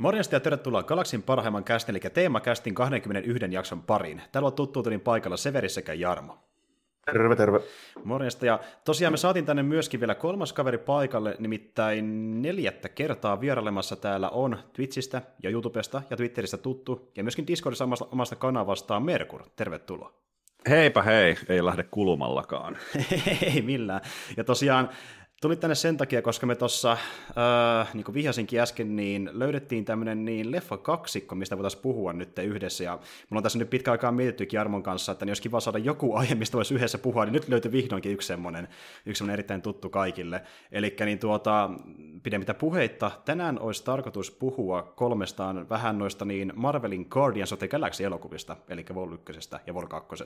Morjesta ja tervetuloa Galaksin parhaimman kästin, eli teemakästin 21 jakson pariin. Täällä on tuttuutunin paikalla Severi sekä Jarmo. Terve, terve. Morjesta, ja tosiaan me saatiin tänne myöskin vielä kolmas kaveri paikalle, nimittäin neljättä kertaa vierailemassa täällä on Twitchistä ja YouTubesta ja Twitteristä tuttu, ja myöskin Discordissa omasta, omasta kanavastaan Merkur. Tervetuloa. Heipä hei, ei lähde kulumallakaan. ei millään. Ja tosiaan Tulit tänne sen takia, koska me tuossa, äh, niin kuin vihjasinkin äsken, niin löydettiin tämmöinen niin leffa kaksikko, mistä voitaisiin puhua nyt yhdessä. Ja mulla on tässä nyt pitkä aikaa mietittykin Jarmon kanssa, että niin olisi kiva saada joku aihe, mistä voisi yhdessä puhua, niin nyt löytyi vihdoinkin yksi semmoinen, yksi semmoinen erittäin tuttu kaikille. Eli niin tuota, pidemmittä puheitta, tänään olisi tarkoitus puhua kolmestaan vähän noista niin Marvelin Guardians of the Galaxy-elokuvista, eli Vol 1 ja Vol 2.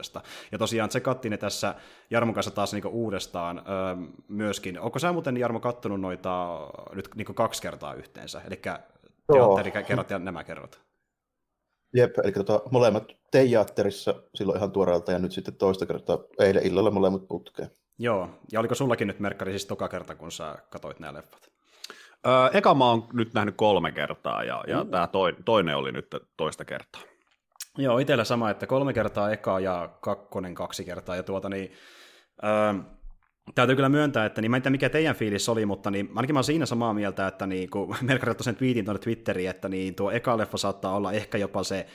Ja tosiaan tsekattiin ne tässä Jarmon kanssa taas niin uudestaan öö, myöskin. Onko sä muuten, Jarmo, kattonut noita nyt niin kaksi kertaa yhteensä? Eli teatteri ja nämä kerrot. Jep, eli tota, molemmat teatterissa silloin ihan tuoreelta ja nyt sitten toista kertaa eilen illalla molemmat putkeen. Joo, ja oliko sullakin nyt merkkari siis toka kerta, kun sä katoit nämä leffat? Öö, eka mä oon nyt nähnyt kolme kertaa ja, ja uh. tämä toinen oli nyt toista kertaa. Joo, itsellä sama, että kolme kertaa eka ja kakkonen kaksi kertaa. Ja tuota niin, öö, Täytyy kyllä myöntää, että niin mä en tiedä mikä teidän fiilis oli, mutta niin, ainakin mä oon siinä samaa mieltä, että niin, kun Merkari sen twiitin tuonne Twitteriin, että niin, tuo eka leffa saattaa olla ehkä jopa se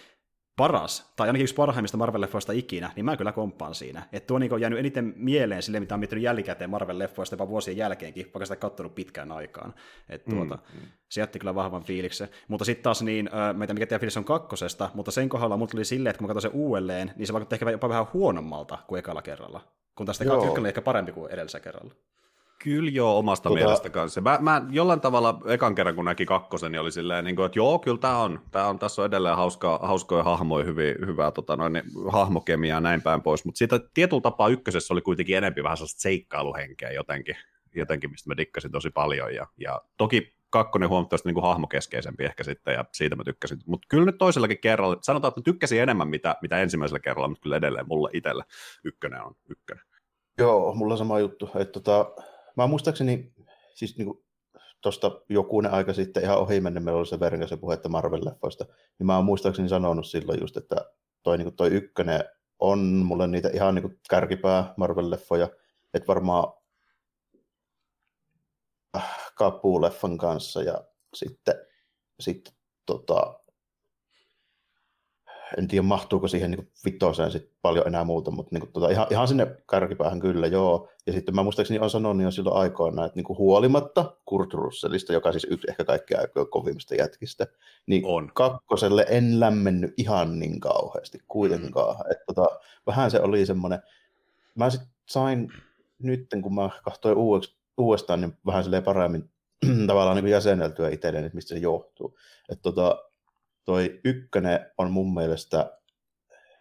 paras, tai ainakin yksi parhaimmista Marvel-leffoista ikinä, niin mä kyllä komppaan siinä. Että tuo niin on jäänyt eniten mieleen sille, mitä on miettinyt jälkikäteen Marvel-leffoista jopa vuosien jälkeenkin, vaikka sitä katsonut pitkään aikaan. Että tuota, mm, mm. se jätti kyllä vahvan fiiliksen. Mutta sitten taas niin, meitä mikä tiedä fiilis on kakkosesta, mutta sen kohdalla mut tuli silleen, että kun mä katsoin sen uudelleen, niin se vaikutti ehkä jopa vähän huonommalta kuin ekalla kerralla. Kun taas ykkönen ehkä parempi kuin edellisellä kerralla. Kyllä joo, omasta tota... mielestä kanssa. Mä, mä, jollain tavalla ekan kerran, kun näki kakkosen, niin oli silleen, niin kuin, että joo, kyllä tämä on, tää on, tässä on edelleen hauskaa, hauskoja hahmoja, hyvin, hyvää tota, noin, niin, hahmokemiaa ja näin päin pois, mutta siitä tietyllä tapaa ykkösessä oli kuitenkin enemmän vähän sellaista seikkailuhenkeä jotenkin, jotenkin mistä mä dikkasin tosi paljon, ja, ja toki kakkonen huomattavasti niin kuin hahmokeskeisempi ehkä sitten, ja siitä mä tykkäsin. Mutta kyllä nyt toisellakin kerralla, sanotaan, että tykkäsin enemmän, mitä, mitä ensimmäisellä kerralla, mutta kyllä edelleen mulle itselle ykkönen on ykkönen. Joo, mulla sama juttu. Että tota, mä muistaakseni, siis niinku, tuosta jokunen aika sitten ihan ohi mennä, meillä oli se Verin kanssa puhetta Marvel-leffoista, niin mä oon muistaakseni sanonut silloin just, että toi, niinku, toi ykkönen on mulle niitä ihan niinku kärkipää Marvel-leffoja, että varmaan äh, Kapu-leffan kanssa ja sitten, sitten tota, en tiedä mahtuuko siihen niin vitoseen sit paljon enää muuta, mutta niin kuin, tota, ihan, ihan sinne kärkipäähän kyllä joo. Ja sitten mä muistaakseni on sanonut jo silloin aikoina, että niin kuin huolimatta Kurt Russellista, joka siis yksi ehkä kaikkea aikoja kovimmista jätkistä, niin on. kakkoselle en lämmennyt ihan niin kauheasti kuitenkaan. Mm. Että tota, vähän se oli semmoinen, mä sitten sain nyt, kun mä katsoin uudestaan, niin vähän silleen paremmin tavallaan niin jäseneltyä itselleen, että mistä se johtuu. Että tota, toi ykkönen on mun mielestä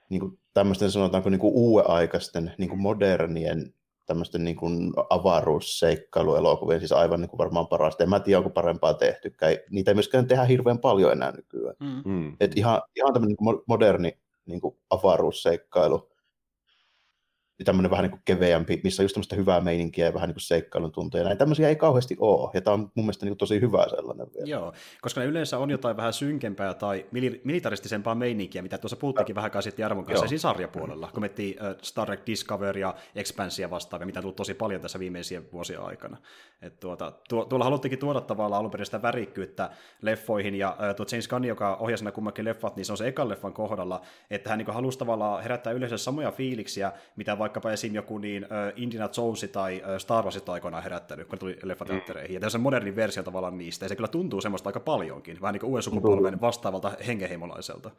niin kuin tämmöisten sanotaanko niin kuin uuenaikaisten, niin kuin modernien tämmöisten niin kuin avaruusseikkailuelokuvien, siis aivan niin kuin varmaan parasta. En mä tiedä, onko parempaa tehty. Niitä ei myöskään tehdä hirveän paljon enää nykyään. Mm. mm. Et ihan, ihan tämmöinen niin moderni niin kuin avaruusseikkailu tämmöinen vähän niin kuin keveämpi, missä on just tämmöistä hyvää meininkiä ja vähän niin kuin seikkailun tunteja. Näin tämmöisiä ei kauheasti ole, ja tämä on mun mielestä niin kuin tosi hyvä sellainen vielä. Joo, koska ne yleensä on jotain vähän synkempää tai militaristisempaa meininkiä, mitä tuossa puhuttiinkin vähän aikaa sitten Jarmon kanssa siis sarjapuolella, kun miettii Star Trek Discovery ja Expansia vastaavia, mitä on tullut tosi paljon tässä viimeisien vuosien aikana. Et tuota, tuo, tuolla haluttiinkin tuoda tavallaan alun perin sitä värikkyyttä leffoihin, ja tuo James Gunn, joka ohjasi nämä kummankin leffat, niin se on se ekan leffan kohdalla, että hän niin halusi tavallaan herättää yleensä samoja fiiliksiä, mitä vaikkapa esim. joku niin uh, Indiana Jones tai uh, Star Wars aikoinaan herättänyt, kun tuli leffateattereihin. Mm. Ja tämä on se moderni versio tavallaan niistä, ja se kyllä tuntuu semmoista aika paljonkin, vähän niin kuin uuden sukupolven vastaavalta hengenheimolaiselta.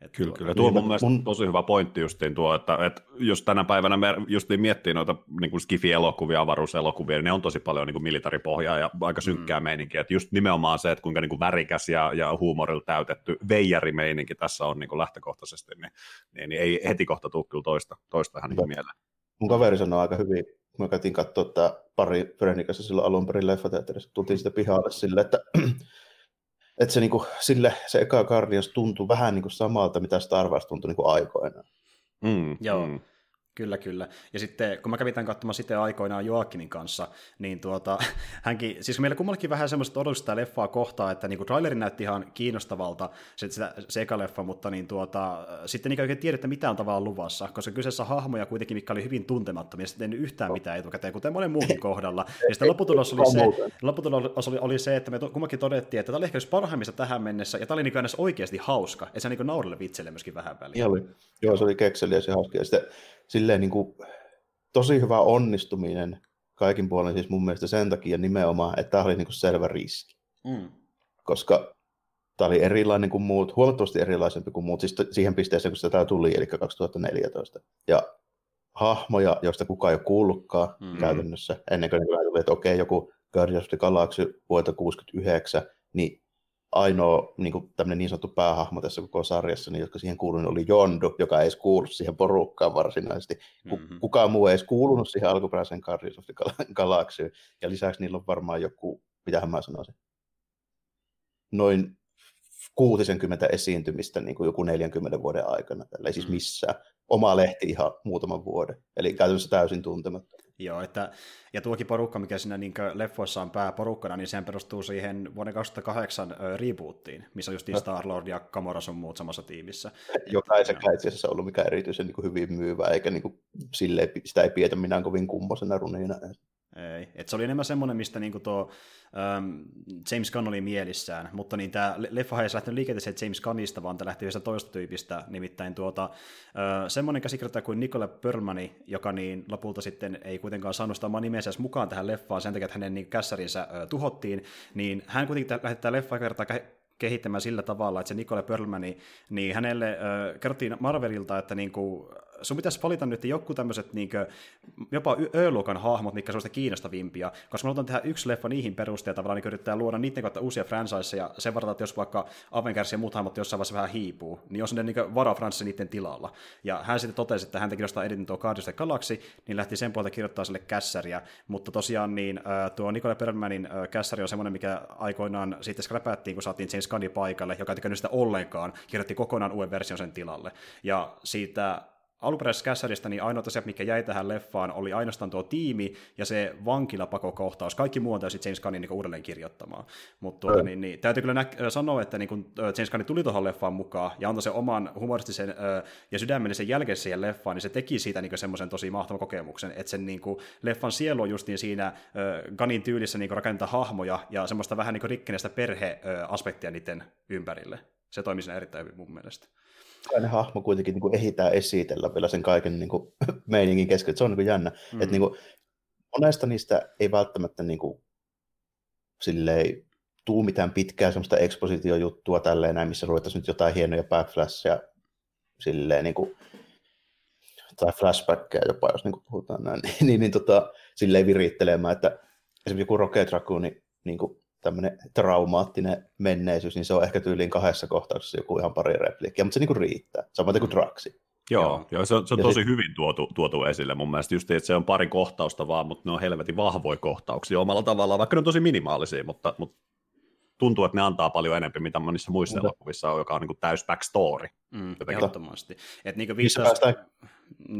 Että kyllä, tuo, kyllä. Tuo on mun mielestä mun... tosi hyvä pointti justiin tuo, että, että jos tänä päivänä me justiin miettii noita niin kuin skifi-elokuvia, avaruuselokuvia, niin ne on tosi paljon niin kuin militaripohjaa ja aika synkkää mm. meininkiä. Että just nimenomaan se, että kuinka niin kuin värikäs ja, ja huumorilla täytetty veijarimeininki tässä on niin kuin lähtökohtaisesti, niin, niin, niin, ei heti kohta tule kyllä toista, toista ihan niin mieleen. Mun kaveri sanoi aika hyvin, kun me käytiin katsoa tämä pari Frenikässä silloin alun perin leffateatterissa, tultiin sitä pihalle sille, että että se, niinku, sille, se eka Guardians tuntui vähän niinku samalta, mitä Star Wars tuntui niinku aikoinaan. Mm, Joo. Mm. Kyllä, kyllä. Ja sitten kun mä kävin tämän katsomaan sitten aikoinaan Joakimin kanssa, niin tuota, hänkin, siis meillä kummallakin vähän semmoista odotusta sitä leffaa kohtaa, että niin kuin traileri näytti ihan kiinnostavalta, se, se, se eka leffa, mutta niin tuota, sitten niin oikein tiedä, että mitä on tavallaan luvassa, koska kyseessä hahmoja kuitenkin, mikä oli hyvin tuntemattomia, sitten ei yhtään mitään etukäteen, kuten monen muunkin kohdalla. Ja sitten lopputulos oli se, lopputulos oli, oli se, että me kummakin todettiin, että tämä oli ehkä yksi parhaimmista tähän mennessä, ja tämä oli niin kuin oikeasti hauska, että se niin naurille vitselle myöskin vähän väliin. Joo. Joo, se oli kekseliä ja hauska. Ja sitten silleen niin kuin, tosi hyvä onnistuminen kaikin puolin siis mun mielestä sen takia nimenomaan, että tämä oli niin kuin selvä riski. Mm. Koska tämä oli erilainen kuin muut, huomattavasti erilaisempi kuin muut, siis siihen pisteeseen, kun sitä tuli, eli 2014. Ja hahmoja, joista kukaan ei ole kuullutkaan mm. käytännössä, ennen kuin tuli, että okei, joku Guardians of the Galaxy vuodelta 69, niin ainoa niin, kuin, niin sanottu päähahmo tässä koko sarjassa, niin, jotka siihen kuului, oli Jondu, joka ei edes kuulu siihen porukkaan varsinaisesti. Mm-hmm. Kukaan muu ei edes kuulunut siihen alkuperäiseen Guardians of the. Ja lisäksi niillä on varmaan joku, mitähän mä sanoisin, noin 60 esiintymistä niin kuin joku 40 vuoden aikana. Tällä ei siis mm. missään. Oma lehti ihan muutaman vuoden. Eli käytännössä täysin tuntematta. Joo, että, ja tuokin porukka, mikä siinä niin leffoissa on pääporukkana, niin sehän perustuu siihen vuoden 2008 äh, rebootiin, missä on just no. Star-Lord ja Gamora sun muut samassa tiimissä. Joka ei sekään itse asiassa ollut mikään erityisen niin kuin hyvin myyvä, eikä niin kuin, silleen, sitä ei pietä minään kovin kummosena runina. Ei. Et se oli enemmän semmoinen, mistä niinku tuo ähm, James Gunn oli mielissään, mutta niin tämä leffa ei lähtenyt liikenteeseen James Gunnista, vaan tämä lähti yhdestä toista tyypistä, nimittäin tuota, äh, semmoinen käsikirjoittaja kuin Nicola Perlmani, joka niin lopulta sitten ei kuitenkaan saanut sitä omaa nimensä mukaan tähän leffaan sen takia, että hänen niin kässärinsä äh, tuhottiin, niin hän kuitenkin lähettää leffa kertaa kehittämään sillä tavalla, että se Nicole Perlmani, niin hänelle äh, kerrottiin Marvelilta, että niinku, sun pitäisi valita nyt joku tämmöiset niin jopa Ö-luokan hahmot, mitkä on kiinnostavimpia, koska me halutaan tehdä yksi leffa niihin perusteella, tavallaan niin yrittää luoda niiden kautta uusia franchiseja sen varalta, että jos vaikka Avengers ja muut hahmot jossain vaiheessa vähän hiipuu, niin on sinne niin vara franchise niiden tilalla. Ja hän sitten totesi, että häntä kiinnostaa eniten tuo Guardians of Galaxy, niin lähti sen puolelta kirjoittaa sille kässäriä, mutta tosiaan niin tuo Nicole Perlmanin kässäri on semmoinen, mikä aikoinaan sitten skräpättiin, kun saatiin James Gunnin paikalle, joka ei tykännyt sitä ollenkaan, kirjoitti kokonaan uuden version sen tilalle. Ja siitä alkuperäisestä kässäristä niin ainoa asia, mikä jäi tähän leffaan, oli ainoastaan tuo tiimi ja se vankilapakokohtaus. Kaikki muu on täysin James Gunnin niin uudelleen kirjoittamaan. Mutta tuota, niin, niin, täytyy kyllä nä- sanoa, että niin kun James Gunn tuli tuohon leffaan mukaan ja antoi sen oman humoristisen ö, ja sydämellisen jälkeen siihen leffaan, niin se teki siitä niin semmoisen tosi mahtavan kokemuksen, että sen niin kuin, leffan sielu on justiin siinä ö, Gunnin tyylissä niin rakentaa hahmoja ja semmoista vähän niin rikkeneistä perheaspektia niiden ympärille. Se toimii siinä erittäin hyvin mun mielestä jokainen hahmo kuitenkin niin kuin ehitään esitellä vielä sen kaiken niin kuin, meiningin keskellä. Se on niin kuin jännä. Mm. Että, niin kuin, monesta niistä ei välttämättä niin kuin, silleen, tuu mitään pitkää semmoista ekspositiojuttua tälleen näin, missä ruvettaisiin nyt jotain hienoja backflashia silleen niin kuin, tai flashbackkejä jopa, jos niin kuin puhutaan näin, niin, niin, niin tota, silleen virittelemään, että esimerkiksi joku Rocket Raccoon, niin, niin kuin, tämmöinen traumaattinen menneisyys, niin se on ehkä tyyliin kahdessa kohtauksessa joku ihan pari repliikkiä, mutta se niinku riittää, samoin kuin Draxi. Joo, joo. joo se on, se on tosi sit... hyvin tuotu, tuotu esille mun mielestä, just että se on pari kohtausta vaan, mutta ne on helvetin vahvoja kohtauksia omalla tavallaan, vaikka ne on tosi minimaalisia, mutta, mutta tuntuu, että ne antaa paljon enemmän, mitä monissa muissa mutta... elokuvissa on, joka on niin täys backstory. Mm, ehdottomasti. Että niin viittaus... Päästään...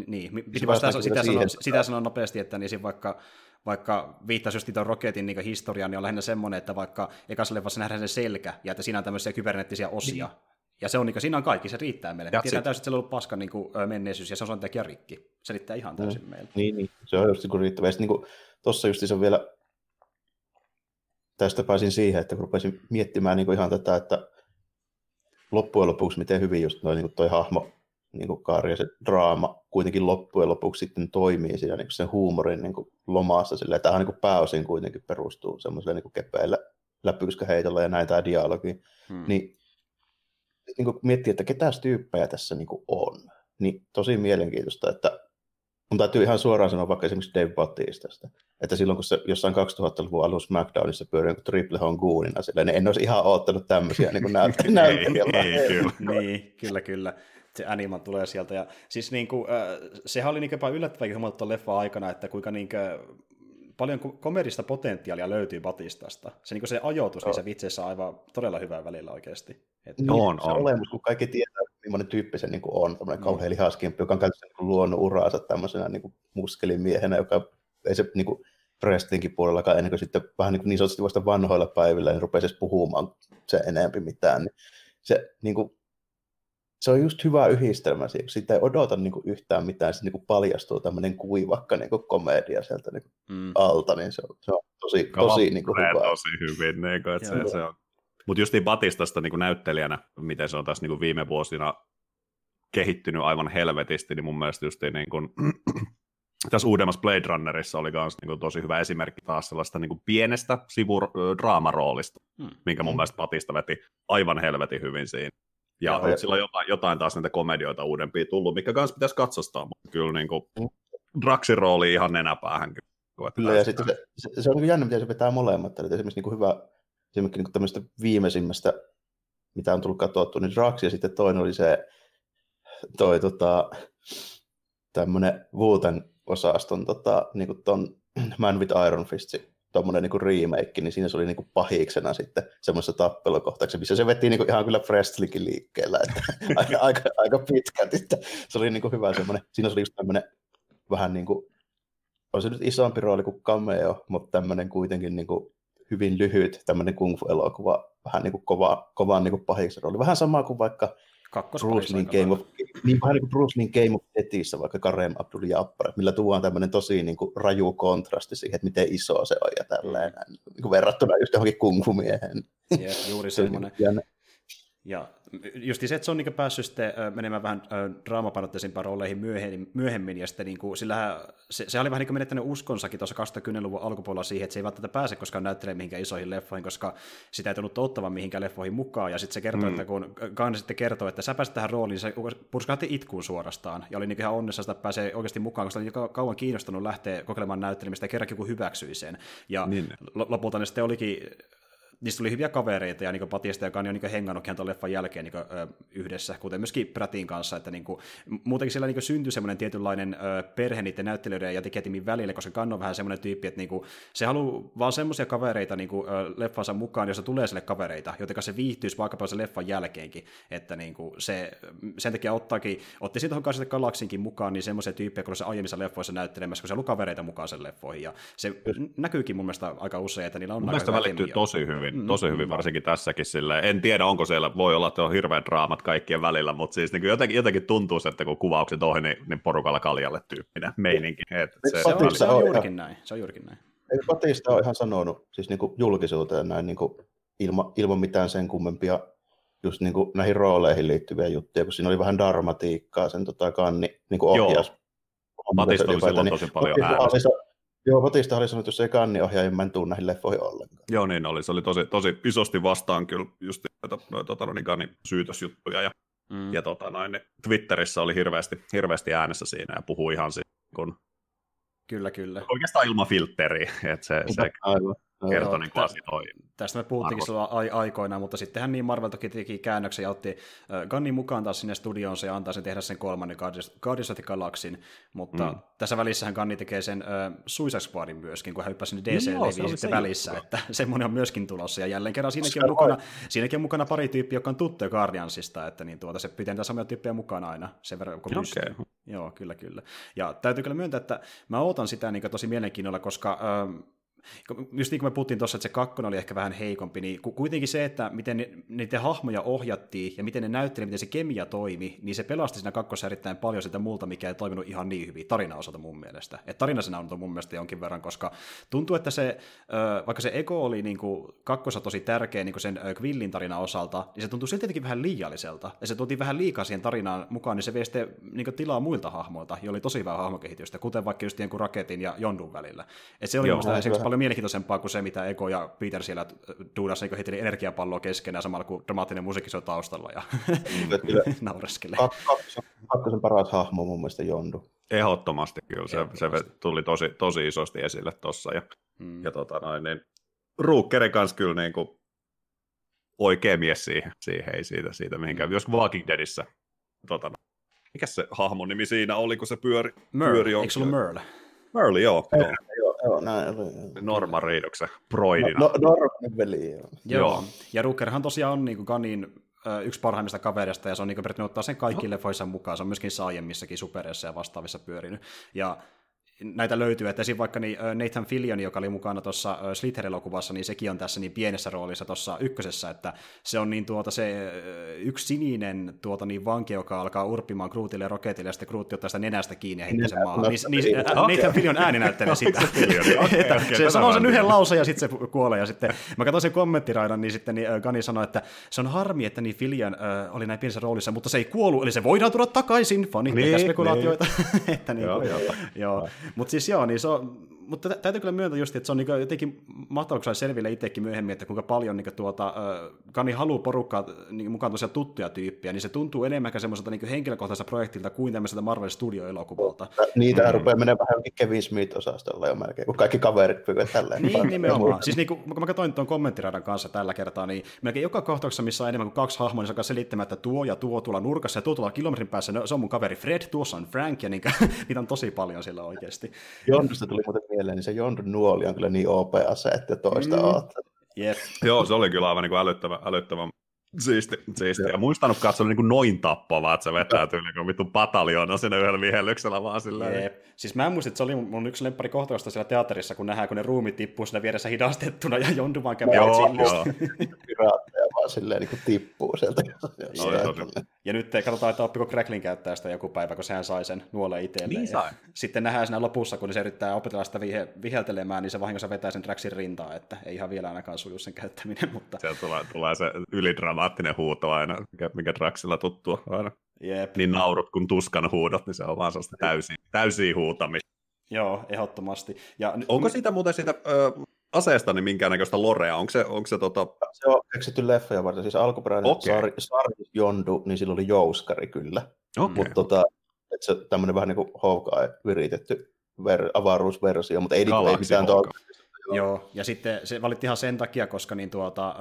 Niin, piti sitä, sitä, sanoa, sitä sanoa nopeasti, että niin vaikka vaikka viittasi just tuon Rocketin niin historiaan, niin on lähinnä semmoinen, että vaikka ekassa leffassa nähdään sen selkä, ja että siinä on tämmöisiä kybernettisiä osia, niin. ja se on, niin kuin, siinä on kaikki, se riittää meille. Tiedetään täysin, että se on ollut paska niin kuin, menneisyys, ja se on takia rikki. Se riittää ihan täysin mm. meille. Niin, niin, se on just niin riittävä. Ja niin tuossa just se on vielä, tästä pääsin siihen, että kun rupesin miettimään niin kuin ihan tätä, että loppujen lopuksi miten hyvin just noin niin toi hahmo niin kuin Kaari ja se draama kuitenkin loppujen lopuksi sitten toimii siinä niin kuin sen huumorin niin kuin lomassa. Sillä, tämä niin kuin pääosin kuitenkin perustuu semmoiselle niin kepeille läpyskäheitolle ja näin tämä dialogi. Hmm. Niin, niin kuin miettii, että ketä tyyppejä tässä niin kuin on, niin tosi mielenkiintoista, että mun täytyy ihan suoraan sanoa vaikka esimerkiksi Dave Bautistasta, että silloin kun se jossain 2000-luvun alussa SmackDownissa pyörii niin Triple H Goonina, sillä, niin en olisi ihan oottanut tämmöisiä niin näyttelijä. niin, kyllä, kyllä se anima tulee sieltä. Ja siis niin kuin, äh, sehän oli niin jopa yllättävänkin huomattu leffa aikana, että kuinka niin kuin, paljon komerista potentiaalia löytyy Batistasta. Se, niin se ajoitus, no. niin se vitseissä on aivan todella hyvä välillä oikeasti. Että, niin, on, se on. olemus, kun kaikki tietää, millainen tyyppi se niin kuin on, tämmöinen mm. kauhean lihaskimppi, joka on käytössä niin luonut uraansa tämmöisenä niin kuin muskelimiehenä, joka ei se niin kuin, wrestlingin puolellakaan ennen kuin sitten vähän niin, kuin niin sanotusti vasta vanhoilla päivillä niin rupesi puhumaan se enempi mitään. Niin se, niin kuin, se on just hyvä yhdistelmä. Siitä ei odota niin kuin yhtään mitään, sitten niin paljastuu tämmöinen kuivakka niin kuin komedia sieltä niin kuin mm. alta, niin se on, se on tosi, tosi niin kuin hyvä. tosi hyvin. Niin kuin, että se, se on. Mutta just niin Batistasta niin kuin näyttelijänä, miten se on tässä niin kuin viime vuosina kehittynyt aivan helvetisti, niin mun mielestä just niin kuin, tässä uudemmassa Blade Runnerissa oli myös niin kuin, tosi hyvä esimerkki taas sellaista niin kuin pienestä sivudraamaroolista, hmm. minkä mun hmm. mielestä Batista veti aivan helvetin hyvin siinä. Ja, ja sillä on jotain, jotain taas näitä komedioita uudempia tullut, mikä kanssa pitäisi katsostaa, mutta kyllä niin kuin, hmm. Draxin rooli ihan nenäpäähän. Kyllä, kyllä ja sitten se, se, se, on niin jännä, miten se vetää molemmat. Eli esimerkiksi niin kuin hyvä, esimerkiksi niin tämmöistä viimeisimmästä, mitä on tullut katsottua, niin Drax ja sitten toinen oli se toi, tota, tämmöinen Wooten osaston tota, niin kuin ton Man with Iron Fist, tuommoinen niin remake, niin siinä se oli niin kuin pahiksena sitten semmoisessa tappelukohtauksessa, missä se veti niin kuin ihan kyllä wrestlingin liikkeellä, että aika, aika, aika pitkälti, että se oli niin kuin hyvä semmoinen, siinä se oli just tämmöinen vähän niin kuin, on se nyt isompi rooli kuin cameo, mutta tämmöinen kuitenkin niin kuin hyvin lyhyt tämmöinen kung fu-elokuva, vähän niin kuin kova, kovan niin kuin pahiksen rooli. Vähän sama kuin vaikka Bruce Lee Game of, niin vähän niin kuin Bruce Lee Game of Deathissä, vaikka Karem Abdul Jabbar, millä tuodaan tämmöinen tosi niin kuin raju kontrasti siihen, että miten iso se on ja tälleen, niin kuin verrattuna just johonkin kung fu miehen. Yeah, juuri semmoinen. Ja just se, että se on niin päässyt sitten menemään vähän draamapainotteisiin rooleihin myöhemmin, myöhemmin ja sitten niin kuin, sillähän, se, se oli vähän niin kuin menettänyt uskonsakin tuossa 2010-luvun alkupuolella siihen, että se ei välttämättä pääse koskaan näyttelemään mihinkään isoihin leffoihin, koska sitä ei tullut ottavan mihinkään leffoihin mukaan, ja sitten se kertoo, mm. että kun Gunn sitten kertoo, että sä pääsit tähän rooliin, se purskahti itkuun suorastaan, ja oli niin ihan onnessa, että pääsee oikeasti mukaan, koska oli kauan kiinnostunut lähteä kokeilemaan näyttelemistä, ja kerrankin kun hyväksyi sen. Ja niin. lopulta ne sitten olikin niistä tuli hyviä kavereita, ja niin Patista, joka on jo niin hengannut tuon leffan jälkeen niin yhdessä, kuten myöskin Pratin kanssa, että niin kuin, muutenkin siellä niin syntyi semmoinen tietynlainen ö, perhe niiden näyttelijöiden ja tekijätimin välille, koska Kanno on vähän semmoinen tyyppi, että niin kuin, se haluaa vaan semmoisia kavereita niin kuin, ö, leffansa mukaan, jossa tulee sille kavereita, joten se viihtyisi vaikka sen leffan jälkeenkin, että niin kuin, se, sen takia ottaakin, otti siitä kanssa Galaksinkin mukaan, niin semmoisia tyyppejä, kun se aiemmissa leffoissa näyttelemässä, kun se haluaa kavereita mukaan sen leffoihin, ja se näkyykin mun mielestä aika usein, että niillä on mun aika välittyy tosi hyvin tosi hyvin varsinkin tässäkin. Silleen. En tiedä, onko siellä, voi olla, että on hirveät draamat kaikkien välillä, mutta siis niin jotenkin, jotenkin tuntuu, että kun kuvaukset ohi, niin, niin porukalla kaljalle tyyppinen meininki. Et se, se, on, se, on juurikin näin. Se on juurikin näin. Ei Patista ole ihan sanonut siis niin kuin julkisuuteen näin niin kuin ilma, ilman mitään sen kummempia just niin kuin näihin rooleihin liittyviä juttuja, kun siinä oli vähän dramatiikkaa sen tota, kanni niin kuin ohjaus. Joo. Patista oli silloin niin, tosi paljon äänessä. Joo, Batista oli sanonut, että jos ei kanni ohjaa, mä en tuu näihin leffoihin ollenkaan. Joo, niin oli. Se oli tosi, tosi isosti vastaan kyllä just noita, noita tota, niin kannin syytösjuttuja. Ja, mm. ja tota, noin, niin Twitterissä oli hirveästi, hirveästi äänessä siinä ja puhui ihan siinä, kun Kyllä, kyllä. Oikeastaan ilman filtteriä, että se, se aivan kertoi niin asioita. Tästä me puhuttiinkin silloin aikoinaan, mutta sittenhän niin Marvel toki teki käännöksen ja otti Gunnin mukaan taas sinne studioonsa ja antaa sen tehdä sen kolmannen Guardians of the Galaxin, mutta mm. tässä välissähän Gunni tekee sen uh, Suicide Squadin myöskin, kun hän hyppäsi sinne DC no, sitten välissä, juttu. että semmoinen on myöskin tulossa ja jälleen kerran siinäkin on, mukana, siinäkin on mukana pari tyyppiä, jotka on tuttuja Guardiansista, että niin tuota, se pitää niitä samoja tyyppejä mukana aina sen verran, kun okay. Joo, kyllä, kyllä. Ja täytyy kyllä myöntää, että mä ootan sitä niin tosi mielenkiinnolla, koska äh, just niin kuin me puhuttiin tuossa, että se kakkonen oli ehkä vähän heikompi, niin kuitenkin se, että miten niiden hahmoja ohjattiin ja miten ne näytteli, miten se kemia toimi, niin se pelasti siinä kakkossa erittäin paljon sitä multa, mikä ei toiminut ihan niin hyvin tarina osalta mun mielestä. Että tarina siinä on mun mielestä jonkin verran, koska tuntuu, että se, vaikka se eko oli niin kuin kakkossa tosi tärkeä niin kuin sen Quillin tarinan osalta, niin se tuntui silti jotenkin vähän liialliselta. Ja se tuotiin vähän liikaa siihen tarinaan mukaan, niin se vei sitten niin kuin tilaa muilta hahmoilta, joilla oli tosi hyvää hahmokehitystä, kuten vaikka just kuin Raketin ja Jondun välillä. Et se oli Joo, paljon mielenkiintoisempaa kuin se, mitä Eko ja Peter siellä duudassa niin heiteli energiapalloa keskenään samalla kun dramaattinen musiikki on taustalla ja naureskeli. Kakkosen paras hahmo mun mielestä Jondu. Ehdottomasti kyllä, se, se tuli tosi, tosi isosti esille tuossa. Ja, mm. ja tota noin, niin, Ruukkeri kanssa kyllä niin kuin, oikea mies siihen, siihen ei siitä, siitä mihinkään. Jos Walking Deadissä, tota, mikä se hahmon nimi siinä oli, kun se pyöri? Merle, pyöri eikö se ollut Merle? Merle, joo. joo. Joo, näin Norman Reedoksen Broidina. No, no, Norman veli, joo. joo. Ja Rukerhan tosiaan on niin kuin Ganin yksi parhaimmista kavereista, ja se on niin periaatteessa ottaa sen kaikki no. leffoissa mukaan. Se on myöskin aiemmissakin superissa ja vastaavissa pyörinyt. Ja näitä löytyy, että esim. vaikka niin Nathan Fillion, joka oli mukana tuossa Slither-elokuvassa, niin sekin on tässä niin pienessä roolissa tuossa ykkösessä, että se on niin tuota se yksi sininen tuota niin vanki, joka alkaa urpimaan Grootille ja Roketille, ja sitten Groot ottaa sitä nenästä kiinni ja heittää sen maahan. Niin, niin, okay. Nathan Fillion ääni näyttelee sitä. okay, okay, se sanoo sen yhden lauseen ja sitten se kuolee, ja sitten mä katsoin sen kommenttiraidan, niin sitten niin, Gani sanoi, että se on harmi, että niin Fillion äh, oli näin pienessä roolissa, mutta se ei kuolu, eli se voidaan tuoda takaisin, fanit niin, spekulaatioita. Niin. että niin, joo, joo. joo. Mutta siis joo, niin se on, mutta täytyy kyllä myöntää just, että se on niin jotenkin mahtavaa, kun selville itsekin myöhemmin, että kuinka paljon niin tuota, äh, Kani haluaa porukkaa niin mukaan tosiaan tuttuja tyyppiä, niin se tuntuu enemmän semmoiselta niin henkilökohtaiselta projektilta kuin tämmöiseltä Marvel Studio-elokuvalta. Niitä mm. rupeaa menemään vähän Kevin Smith-osastolla jo melkein, kun kaikki kaverit pyyvät tälleen. Niin, nimenomaan. siis niin kuin, kun mä katsoin tuon kommenttiradan kanssa tällä kertaa, niin melkein joka kohtauksessa, missä on enemmän kuin kaksi hahmoa, niin se alkaa selittämään, että tuo ja tuo tuolla nurkassa ja tuo tuolla kilometrin päässä, no, se on mun kaveri Fred, tuossa on Frank, ja niin, niitä on tosi paljon sillä oikeasti. Jondusta tuli muuten mieleen, niin se Jondu nuoli on kyllä niin OP-ase, että toista mm. Yep. Joo, se oli kyllä aivan niin älyttävän, älyttävän Siisti, siisti. Ja muistanut katsoa niin kuin noin tappavaa, että se vetää tyyli kuin vittu pataljoona sinne yhdellä vihellyksellä vaan sillä Jeep. Siis mä en muista, että se oli mun yksi lemppari kohtausta siellä teatterissa, kun nähdään, kun ne ruumit tippuu sinne vieressä hidastettuna ja Jondu vaan käy joo, joo. Vaan silleen niin kuin tippuu sieltä. ja nyt katsotaan, että oppiko Cracklin käyttää sitä joku päivä, kun sehän sai sen nuoleen itselleen. Niin sai. Sitten nähdään siinä lopussa, kun se yrittää opetella sitä vihe, viheltelemään, niin se vahingossa vetää sen Draxin rintaa, että ei ihan vielä ainakaan suju sen käyttäminen. Mutta... Sieltä tulee, tulee se ylidrama dramaattinen huuto aina, mikä, mikä Draxilla tuttua aina. Jep. Niin naurut kuin tuskan huudot, niin se on vaan sellaista täysiä, täysiä huutamista. Joo, ehdottomasti. Ja, Onko siitä muuten siitä ö, aseesta niin minkäännäköistä lorea? Onko se, onko se tota... Se on keksitty leffoja varten. Siis alkuperäinen okay. Sar, Sar Jondu, niin sillä oli jouskari kyllä. Okay. Mutta tota, se tämmöinen vähän niin kuin Hawkeye viritetty ver, avaruusversio, mutta ei, niinku- ei mitään tuolla Joo, ja sitten se valitti ihan sen takia, koska niin tuota,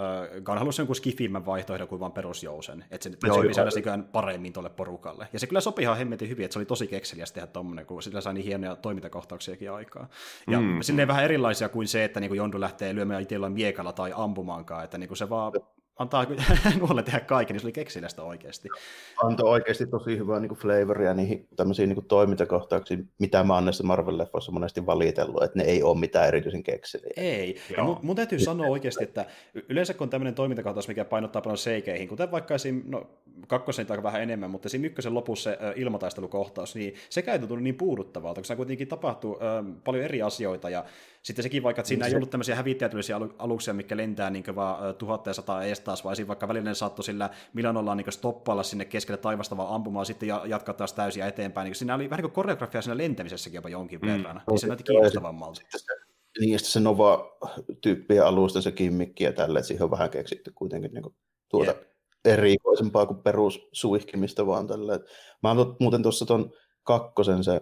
Gunn halusi jonkun skifimmän vaihtoehdon kuin vain perusjousen, että se, Joo, se sopii paremmin tuolle porukalle. Ja se kyllä sopii ihan hemmetin hyvin, että se oli tosi kekseliäs tehdä tommonen, kun sillä sai niin hienoja toimintakohtauksiakin aikaa. Ja mm. sinne vähän erilaisia kuin se, että niin Jondu lähtee lyömään itsellään miekalla tai ampumaankaan, että niin se vaan antaa nuolle tehdä kaiken, niin se oli keksilästä oikeasti. Antoi oikeasti tosi hyvää niin flavoria niihin tämmöisiin niin toimintakohtauksiin, mitä mä oon näissä Marvel-leffoissa monesti valitellut, että ne ei ole mitään erityisen kekseliä. Ei, ja mun, mun täytyy sanoa oikeasti, että yleensä kun on tämmöinen toimintakohtaus, mikä painottaa paljon seikeihin, kuten vaikka esim, no kakkosen tai vähän enemmän, mutta esim. ykkösen lopussa se ilmataistelukohtaus, niin se käytö tuli niin puuduttavalta, koska kuitenkin tapahtuu äh, paljon eri asioita, ja sitten sekin vaikka, että siinä niin se... ei ollut tämmöisiä hävittäjätyllisiä aluksia, mikä lentää niin vaan tuhatta ja sata ees taas, vai vaikka välinen saattoi sillä miljoonalla niin stoppailla sinne keskelle taivasta vaan ampumaan sitten ja jatkaa taas täysiä eteenpäin. Niin siinä oli vähän kuin koreografia siinä lentämisessäkin jopa jonkin mm. verran, niin se näytti kiinnostavammalta. Niin, ja se Nova-tyyppien alusta se kimmikki ja tälle, että siihen on vähän keksitty kuitenkin niin kuin tuota yeah. erikoisempaa kuin perussuihkimista vaan tälle. Mä oon muuten tuossa ton kakkosen se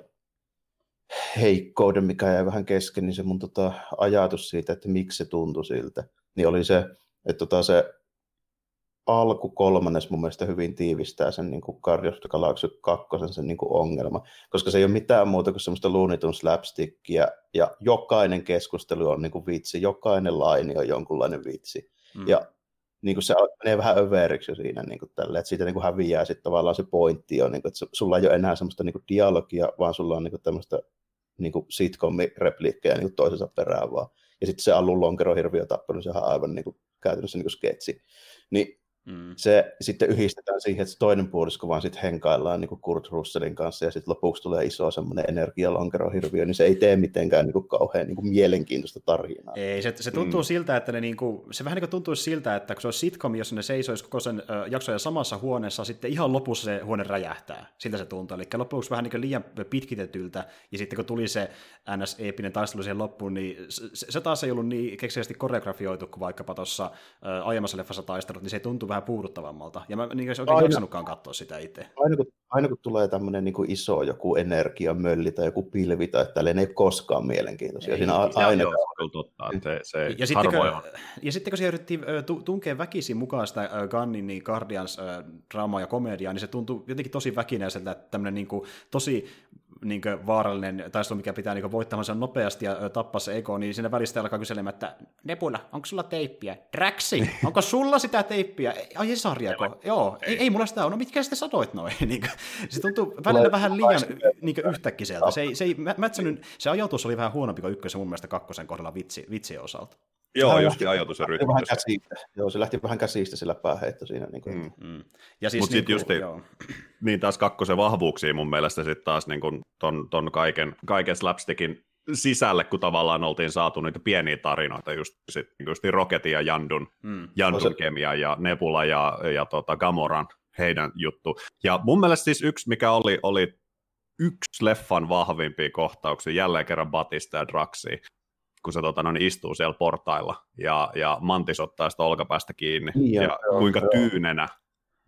heikkouden, mikä jäi vähän kesken, niin se mun tota, ajatus siitä, että miksi se tuntui siltä, niin oli se, että tota, se alku kolmannes mun mielestä hyvin tiivistää sen niin kuin 2 sen niin kuin ongelma, koska se ei ole mitään muuta kuin semmoista Tunes slapstickia, ja jokainen keskustelu on niin kuin vitsi, jokainen laini on jonkunlainen vitsi, mm. ja niin kuin se menee vähän överiksi jo siinä, niin kuin tälle, että siitä niin kuin häviää sitten tavallaan se pointti on, niin kuin, että sulla ei ole enää semmoista niin kuin dialogia, vaan sulla on niin kuin tämmöistä niin kuin sitcom-repliikkejä niin kuin toisensa perään vaan. Ja sitten se alun lonkerohirviö tappelu, niin sehän on aivan niin kuin, käytännössä niin kuin sketsi. Niin Mm. Se sitten yhdistetään siihen, että se toinen puolisko vaan sitten henkaillaan niin kuin Kurt Russellin kanssa ja sitten lopuksi tulee iso semmoinen energialonkerohirviö, niin se ei tee mitenkään niin kuin kauhean niin kuin mielenkiintoista tarinaa. Ei, se, se tuntuu mm. siltä, että ne niin kuin, se vähän niin kuin tuntuu siltä, että kun se on sitcom, jos ne seisoisi koko sen ö, jaksoja samassa huoneessa, sitten ihan lopussa se huone räjähtää. Siltä se tuntuu. Eli lopuksi vähän niin kuin liian pitkitetyltä, ja sitten kun tuli se NS-eeppinen taistelu siihen loppuun, niin se, se taas ei ollut niin keksisesti koreografioitu kuin vaikkapa tuossa aiemmassa leffassa taistelut, niin se tuntuu vähän puuduttavammalta. Ja mä niin oikein aina, jaksanutkaan katsoa sitä itse. Aina kun, aina kun tulee tämmöinen niin iso joku energiamölli tai joku pilvi tai tällainen, ei ole koskaan mielenkiintoisia. Ei, Siinä se aina on kyllä totta. Se, se ja, sitten, kun, ja sitten kun se yritti tunkea väkisin mukaan sitä Gunnin niin Guardians draamaa ja komediaa, niin se tuntui jotenkin tosi väkinäiseltä, että tämmöinen niin kuin, tosi niin vaarallinen taistelu, mikä pitää niin voittamaan sen nopeasti ja tappaa se eko, niin siinä välistä alkaa kyselemään, että Nebula, onko sulla teippiä? Draxi, onko sulla sitä teippiä? Ai sarjako? Joo, ei, ei mulla sitä ole. No mitkä sitten sanoit noin? niin se tuntuu välillä vähän liian niin yhtäkkiseltä. Se ei, se ei mätsänyt, se ajatus oli vähän huonompi kuin ykkösen mun mielestä kakkosen kohdalla vitsi, vitsien osalta. Joo, just ajatus ja rytmi. Vähän käsistä. Joo, se lähti vähän käsistä sillä pääheitto siinä. Niin kuin. Mm. Mm. Ja siis Mutta niin sitten just, joo. Niin taas kakkosen vahvuuksia mun mielestä sitten taas niin kuin ton, ton kaiken, kaiken slapstickin sisälle, kun tavallaan oltiin saatu niitä pieniä tarinoita, just, sit, just Rocketin ja Jandun, mm. Jandun se... kemia ja Nebula ja, ja tota Gamoran heidän juttu. Ja mun mielestä siis yksi, mikä oli, oli yksi leffan vahvimpia kohtauksia, jälleen kerran Batista ja Draxia, kun se tota, no, niin istuu siellä portailla ja, ja Mantis ottaa sitä olkapäästä kiinni niin, ja, ja kuinka joo. tyynenä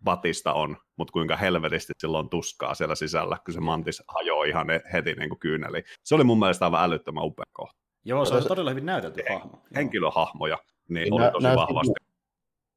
Batista on, mutta kuinka helvetisti silloin tuskaa siellä sisällä, kun se Mantis hajoaa ihan heti niin kuin kyyneli. Se oli mun mielestä aivan älyttömän upea kohta. Joo, se on todella hyvin näytelty hahmo. Henkilöhahmoja, niin, niin oli tosi nää, vahvasti.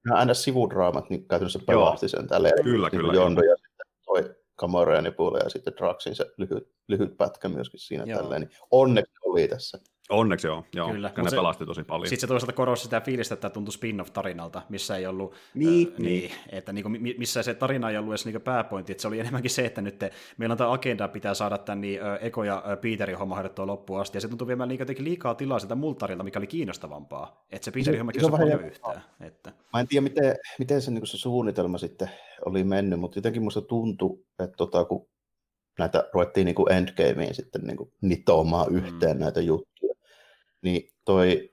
Nämä aina sivudraamat niin käytännössä pelasti sen tälleen. Kyllä, niin kyllä. Jondo ja sitten toi Kamora ja ja sitten Draxin se lyhyt, lyhyt pätkä myöskin siinä Joo. tälleen. Niin onneksi oli tässä. Onneksi joo, joo. Kyllä, ne se, pelasti tosi paljon. Sitten se toisaalta korosti sitä fiilistä, että tuntui spin-off-tarinalta, missä ei ollut, niin, äh, niin. että niin kuin, missä se tarina ei ollut edes niin pääpointti, että se oli enemmänkin se, että nyt te, meillä on tämä agenda, pitää saada tämän niin, äh, Eko ja äh, Peterin homma hoidettua loppuun asti, ja se tuntui viemään niin jotenkin liikaa tilaa sitä multarilta, mikä oli kiinnostavampaa, että se Peterin homma ei paljon yhtään. Että. Mä en tiedä, miten, miten se, niin se suunnitelma sitten oli mennyt, mutta jotenkin musta tuntui, että tota, kun näitä ruvettiin niin kuin endgameen sitten niin kuin nitoamaan yhteen mm. näitä juttuja, niin toi,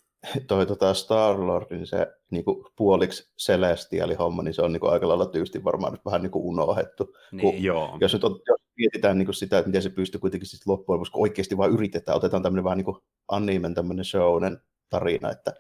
toi tota Star-Lordin se niin kuin puoliksi Celestiali homma, niin se on niin kuin aika lailla tyysti varmaan nyt vähän niin kuin unohdettu. Niin, kun, joo. Jos nyt on, jos mietitään niin kuin sitä, että miten se pystyy kuitenkin sitten loppujen, koska oikeasti vaan yritetään, otetaan tämmöinen vähän niin kuin animen tämmöinen shownen tarina, että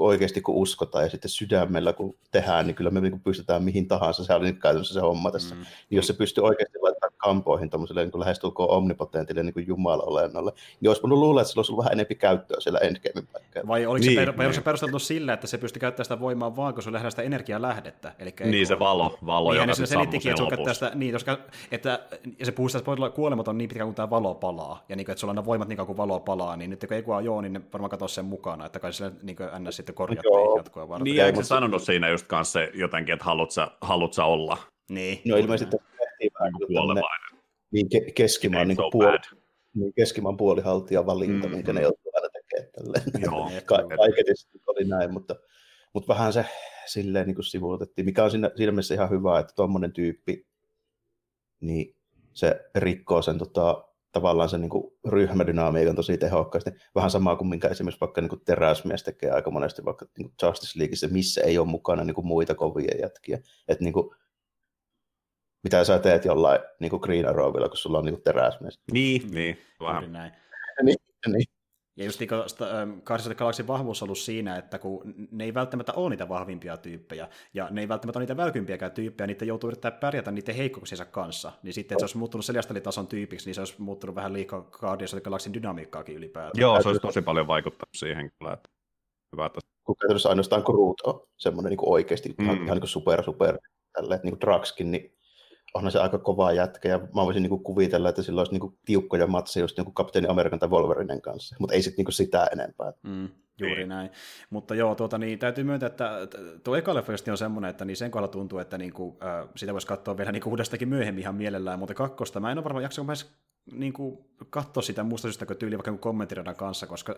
oikeasti kun uskotaan ja sitten sydämellä kun tehdään, niin kyllä me niin pystytään mihin tahansa. Se oli nyt käytännössä se homma tässä. Mm. Niin jos se pystyy oikeasti laittamaan kampoihin tuommoiselle niin lähestulkoon omnipotentille niin kuin Jumala-olennolle, niin olisi voinut luulla, että sillä olisi ollut vähän enemmän käyttöä siellä endgamein paikkeilla. Vai oliko niin, se, per, niin. se perusteltu sillä, että se pystyy käyttämään sitä voimaa vaan, kun se lähdetään sitä energialähdettä? Eli niin, se valo, valo niin, joka se selittikin, että, sitä, niin, koska, että ja se puhuu sitä, että kuolematon niin pitkään kuin tämä valo palaa, ja niin kuin, että sulla on voimat niin kauan kuin valo palaa, niin nyt kun ei joo, niin ne varmaan katsoa sen mukana, että kai sille niin kuin ns. sitten korjattiin jatkoa varten. Niin, eikö se sanonut siinä just kanssa jotenkin, että haluat sä, haluat sä olla? Niin. No ilmeisesti tehtiin vähän kuolevainen. Niin ke- keskimaan, niin so puoli, niin keskimaan puolihaltija valinta, mm, minkä ne joutuu aina tekemään tälleen. Joo, Ka- kaiketi oli näin, mutta, mutta vähän se silleen niin kuin sivuutettiin, mikä on siinä, siinä mielessä ihan hyvä, että tuommoinen tyyppi, niin se rikkoo sen tota, tavallaan sen niin kuin ryhmädynamiikan tosi tehokkaasti. Vähän samaa kuin minkä esimerkiksi vaikka niin kuin teräsmies tekee aika monesti vaikka niin kuin Justice Leagueissa, missä ei ole mukana niin kuin muita kovia jätkiä. Että niin kuin, mitä sä teet jollain niin kuin Green Arrowilla, kun sulla on niin teräsmies. Niin, niin. Vähän. Näin. niin, niin. Ja just niin Guardians of Galaxin vahvuus on ollut siinä, että kun ne ei välttämättä ole niitä vahvimpia tyyppejä, ja ne ei välttämättä ole niitä välkympiäkään tyyppejä, niitä joutuu yrittää pärjätä niiden heikkouksiensa kanssa. Niin sitten, että se olisi muuttunut Celestialitason tyypiksi, niin se olisi muuttunut vähän liikaa Guardians of Galaxin dynamiikkaakin ylipäätään. Joo, se olisi tosi paljon vaikuttanut siihen kyllä. Että hyvä, että... Kun käytännössä ainoastaan Groot on semmoinen niin oikeasti mm. ihan, ihan niin super super, tälleen, niin kuin Draxkin, niin onhan se aika kova jätkä, ja mä voisin niinku kuvitella, että sillä olisi niinku tiukkoja matseja just niinku Kapteeni Amerikan tai Wolverinen kanssa, mutta ei sitten niinku sitä enempää. Mm, juuri niin. näin. Mutta joo, tuota, niin, täytyy myöntää, että tuo eka leffa on semmoinen, että niin sen kohdalla tuntuu, että niinku, äh, sitä voisi katsoa vielä niinku uudestakin myöhemmin ihan mielellään, mutta kakkosta mä en ole varmaan jaksanko mä niin kuin katsoa sitä muusta syystä kuin tyyli vaikka kommenttiradan kanssa, koska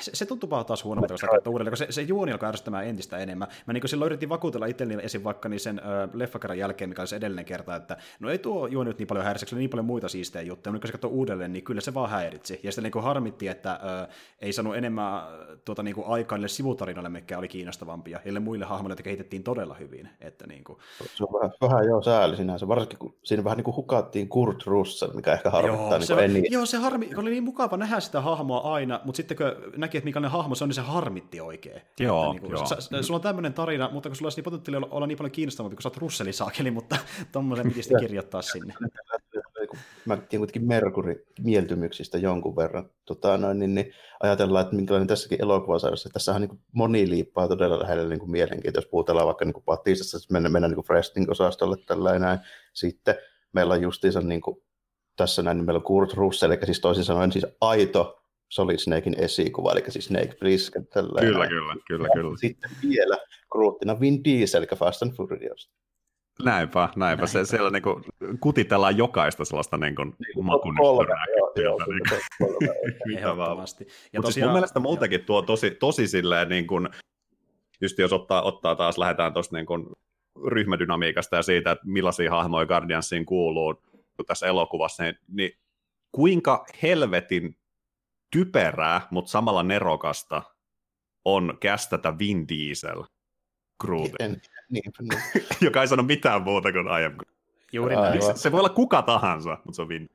se, se tuntuu vaan taas huonommalta, kun sitä katsoo uudelleen, koska se, se juoni alkaa ärsyttämään entistä enemmän. Mä niin silloin yritin vakuutella itselleni esim. vaikka niin sen ö, leffakerran jälkeen, mikä oli se edellinen kerta, että no ei tuo juoni nyt niin paljon oli niin paljon muita siistejä juttuja, mutta kun se katsoo uudelleen, niin kyllä se vaan häiritsi. Ja sitten niin harmitti, että ö, ei saanut enemmän tuota, niin aikaa niille sivutarinoille, mikä oli kiinnostavampia, ja muille hahmoille, että kehitettiin todella hyvin. Että, niin kuin... Se on vähän, vähän joo sääli sinänsä, varsinkin kun siinä vähän niin kuin hukattiin Kurt Russell, mikä ehkä harmittaa joo, niin se, niin Joo, se harmi, oli niin mukava nähdä sitä hahmoa aina, mutta sitten kun näki, että mikä hahmo se on, niin se harmitti oikein. Joo, että, niin kuin, joo. Sä, sulla on tämmöinen tarina, mutta kun sulla olisi niin potentiaalia olla, olla niin paljon kiinnostavampi, kun sä oot Russeli saakeli, mutta tommoisen piti sitten kirjoittaa sinne. Mä tiedän kuitenkin Merkuri mieltymyksistä jonkun verran. Tota, noin, niin, niin, ajatellaan, että minkälainen tässäkin elokuvasarjassa. Tässähän niin moni liippaa todella lähelle niin kuin mielenkiintoista, jos puhutellaan vaikka niin Patistassa, että mennään, mennään niin Fresting-osastolle tällä näin. Sitten meillä on justiinsa niin kuin tässä näin nimellä Kurt Russell, eli siis toisin sanoen siis aito Solid Snakein esikuva, eli siis Snake Plissken. Kyllä, kyllä, kyllä, ja kyllä. Sitten vielä Groottina Vin Diesel, eli Fast and Furious. Näinpä, näinpä. Se, siellä niin kuin, kutitellaan jokaista sellaista niin kuin, Niin. Ehdottomasti. Ja Mutta siis mun mielestä muutenkin tuo tosi, tosi silleen, niin kuin, just jos ottaa, ottaa taas, lähdetään tuosta niin kuin, ryhmädynamiikasta ja siitä, että millaisia hahmoja Guardiansiin kuuluu tässä elokuvassa, niin, niin kuinka helvetin typerää, mutta samalla nerokasta on kästätä Vin Diesel Grootin, niin, niin. joka ei sano mitään muuta kuin I am Juuri näin. Se, se voi olla kuka tahansa, mutta se on Vin.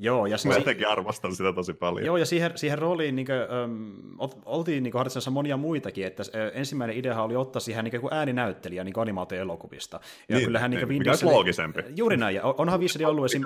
Joo, ja Mä jotenkin arvostan sitä tosi paljon. Joo, ja siihen, siihen rooliin niin kuin, um, oltiin niin harjoittamassa monia muitakin, että ensimmäinen idea oli ottaa siihen niin kuin ääninäyttelijä niin elokuvista. Ja niin, kyllähän niin, niin, mikä olisi loogisempi. Juuri näin, ja onhan Visseli ollut esim.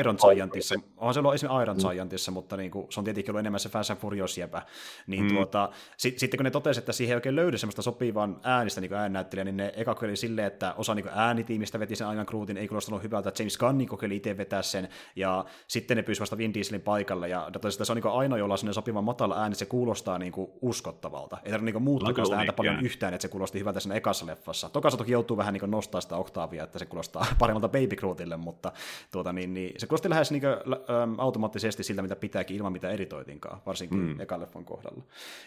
Iron Giantissa, onhan se ollut esim. Iron Giantissa, mutta niin kuin, se on tietenkin ollut enemmän se Fast and Furious jäpä. Niin, mm. tuota, sit, sitten kun ne totesi, että siihen ei oikein löydy semmoista sopivan äänistä niin ääninäyttelijä, niin ne eka oli silleen, että osa niin äänitiimistä veti sen Iron Crewtin, ei kuulostanut hyvältä, James Gunn kokeili itse vetää sen, ja sitten ne pyysi vasta Vin Diesel Dieselin paikalle, ja tosiaan se on niin ainoa, jolla on sopiva matala ääni, se kuulostaa niin kuin uskottavalta. Ei tarvitse niin muuttaa sitä ääntä paljon yhtään, että se kuulosti hyvältä siinä ekassa leffassa. Tokassa toki joutuu vähän niin nostaa sitä oktaavia, että se kuulostaa paremmalta Baby Grootille, mutta tuota, niin, niin, se kuulosti lähes niin kuin, äm, automaattisesti siltä, mitä pitääkin ilman mitä editoitinkaan, varsinkin mm. ekan leffan kohdalla.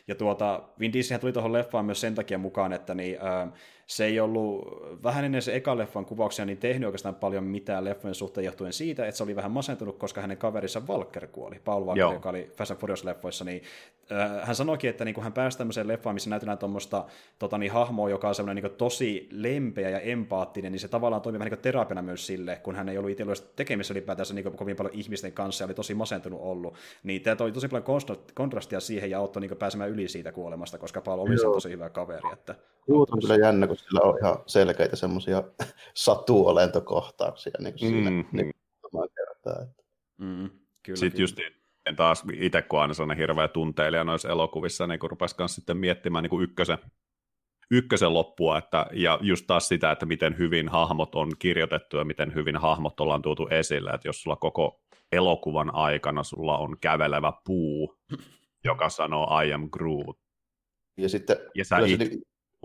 Ja tuota, Vin Diesel tuli tuohon leffaan myös sen takia mukaan, että niin, äh, se ei ollut vähän ennen se eka leffan kuvauksia niin tehnyt oikeastaan paljon mitään leffojen suhteen johtuen siitä, että se oli vähän masentunut, koska hänen kaverissa Walker kuoli, Paul Walker, Joo. joka oli Fast and Furious-leffoissa, niin äh, hän sanoikin, että niin kun hän pääsi tämmöiseen leffaan, missä näytetään tuommoista tota, niin, hahmoa, joka on semmoinen niin tosi lempeä ja empaattinen, niin se tavallaan toimii vähän niin terapiana myös sille, kun hän ei ollut itse ollut tekemisissä ylipäätänsä niin kovin paljon ihmisten kanssa ja oli tosi masentunut ollut, niin tämä toi tosi paljon kontrastia siihen ja auttoi niin pääsemään yli siitä kuolemasta, koska Paul oli se tosi hyvä kaveri. Että... Joo, on kyllä jännä, kun sillä on ihan selkeitä semmoisia satuolentokohtauksia niin kuin siinä mm, niin, kertaa. Että. Mm, kyllä, Sitten kyllä. just en taas itse kun aina sellainen hirveä tunteilija noissa elokuvissa, niin kun rupesi sitten miettimään niin kuin ykkösen, ykkösen loppua, että, ja just taas sitä, että miten hyvin hahmot on kirjoitettu ja miten hyvin hahmot ollaan tuotu esille, että jos sulla koko elokuvan aikana sulla on kävelevä puu, joka sanoo I am Groot, ja sitten ja sä it, se,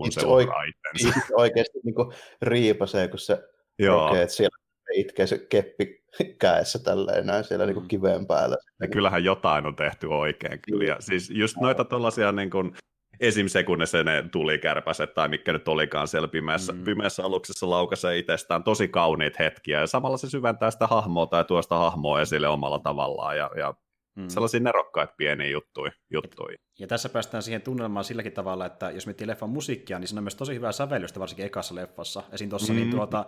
kun se oike- oikeasti niin riipasee, kun se Joo. Että siellä itkee se keppi käessä tälleen näin siellä niin kuin mm. kiveen päällä. Ja kyllähän jotain on tehty oikein kyllä. Ja siis just noita tuollaisia niin kuin, esim. sekunnissa ne tuli kärpäset tai mikä nyt olikaan siellä pimeässä, mm. pimeässä aluksessa laukasee itsestään tosi kauniit hetkiä ja samalla se syventää sitä hahmoa tai tuosta hahmoa esille omalla tavallaan ja, ja Mm. Sellaisia nerokkaita pieniä juttuja. juttuja. Ja tässä päästään siihen tunnelmaan silläkin tavalla, että jos miettii leffan musiikkia, niin siinä on myös tosi hyvää sävellystä, varsinkin ekassa leffassa. Esim. tuossa mm. niin tuota,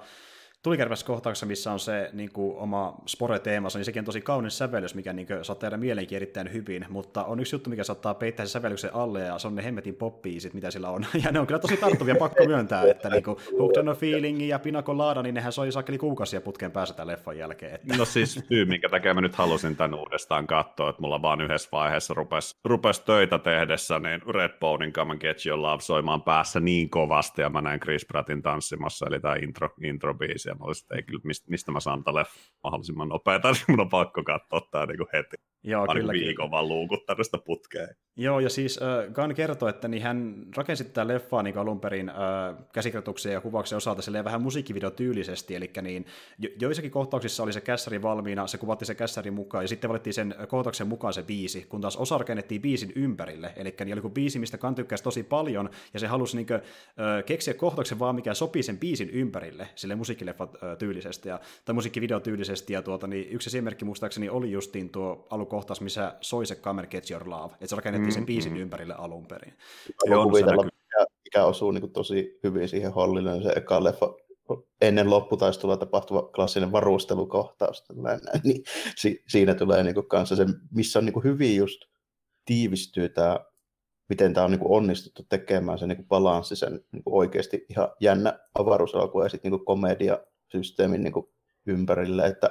tulikärpäskohtauksessa, missä on se niin kuin, oma spore-teema, niin sekin on tosi kaunis sävellys, mikä niin kuin, saattaa jäädä mielenkin erittäin hyvin, mutta on yksi juttu, mikä saattaa peittää sen sävellyksen alle, ja se on ne hemmetin poppiisit, mitä sillä on. Ja ne on kyllä tosi tarttuvia, pakko myöntää, että niin kuin, Hooked on Feeling ja Pinako Laada, niin nehän soi sakeli kuukausia putkeen päästä tämän leffan jälkeen. Että... No siis syy, minkä takia mä nyt halusin tämän uudestaan katsoa, että mulla vaan yhdessä vaiheessa rupesi, rupesi töitä tehdessä, niin Redbonein Come and Get Your Love soimaan päässä niin kovasti, ja mä näin Chris Prattin tanssimassa, eli tämä intro, intro-biisi, ja mä olisin, että ei kyllä, mistä, mistä mä saan tälle mahdollisimman nopeata, niin mun on pakko katsoa tämä niin heti. Joo, mä kyllä, viikon vaan luukuttanut sitä putkea. Joo, ja siis äh, Gunn kertoi, että niin hän rakensi tätä leffaa niin alun perin äh, käsikirjoituksia ja kuvauksen osalta silleen vähän musiikkivideotyylisesti, eli niin jo, joissakin kohtauksissa oli se kässäri valmiina, se kuvatti se kässäri mukaan, ja sitten valittiin sen kohtauksen mukaan se biisi, kun taas osa rakennettiin biisin ympärille, eli niin oli kuin biisi, mistä Gunn tykkäsi tosi paljon, ja se halusi niin kuin, äh, keksiä kohtauksen vaan, mikä sopii sen biisin ympärille, sille musiikkileffa äh, tyylisesti, ja, tai musiikkivideotyylisesti, ja tuota, niin yksi esimerkki muistaakseni oli justiin tuo alukohtaus, missä soi se Come Get Your Love, että se rakennettiin sen biisin mm-hmm. ympärille alun perin. Joo, kuvitella, mikä, mikä osuu niin kuin tosi hyvin siihen Hollille, niin se eka leffa ennen lopputaistelua tapahtuva klassinen varustelukohtaus, niin si, siinä tulee niin kuin kanssa se, missä on niin kuin hyvin just tiivistyy tämä, miten tämä on niin kuin onnistuttu tekemään se niin kuin balanssi sen niin kuin oikeasti ihan jännä avaruuselokuva ja sitten niin komediasysteemin niin kuin ympärille, että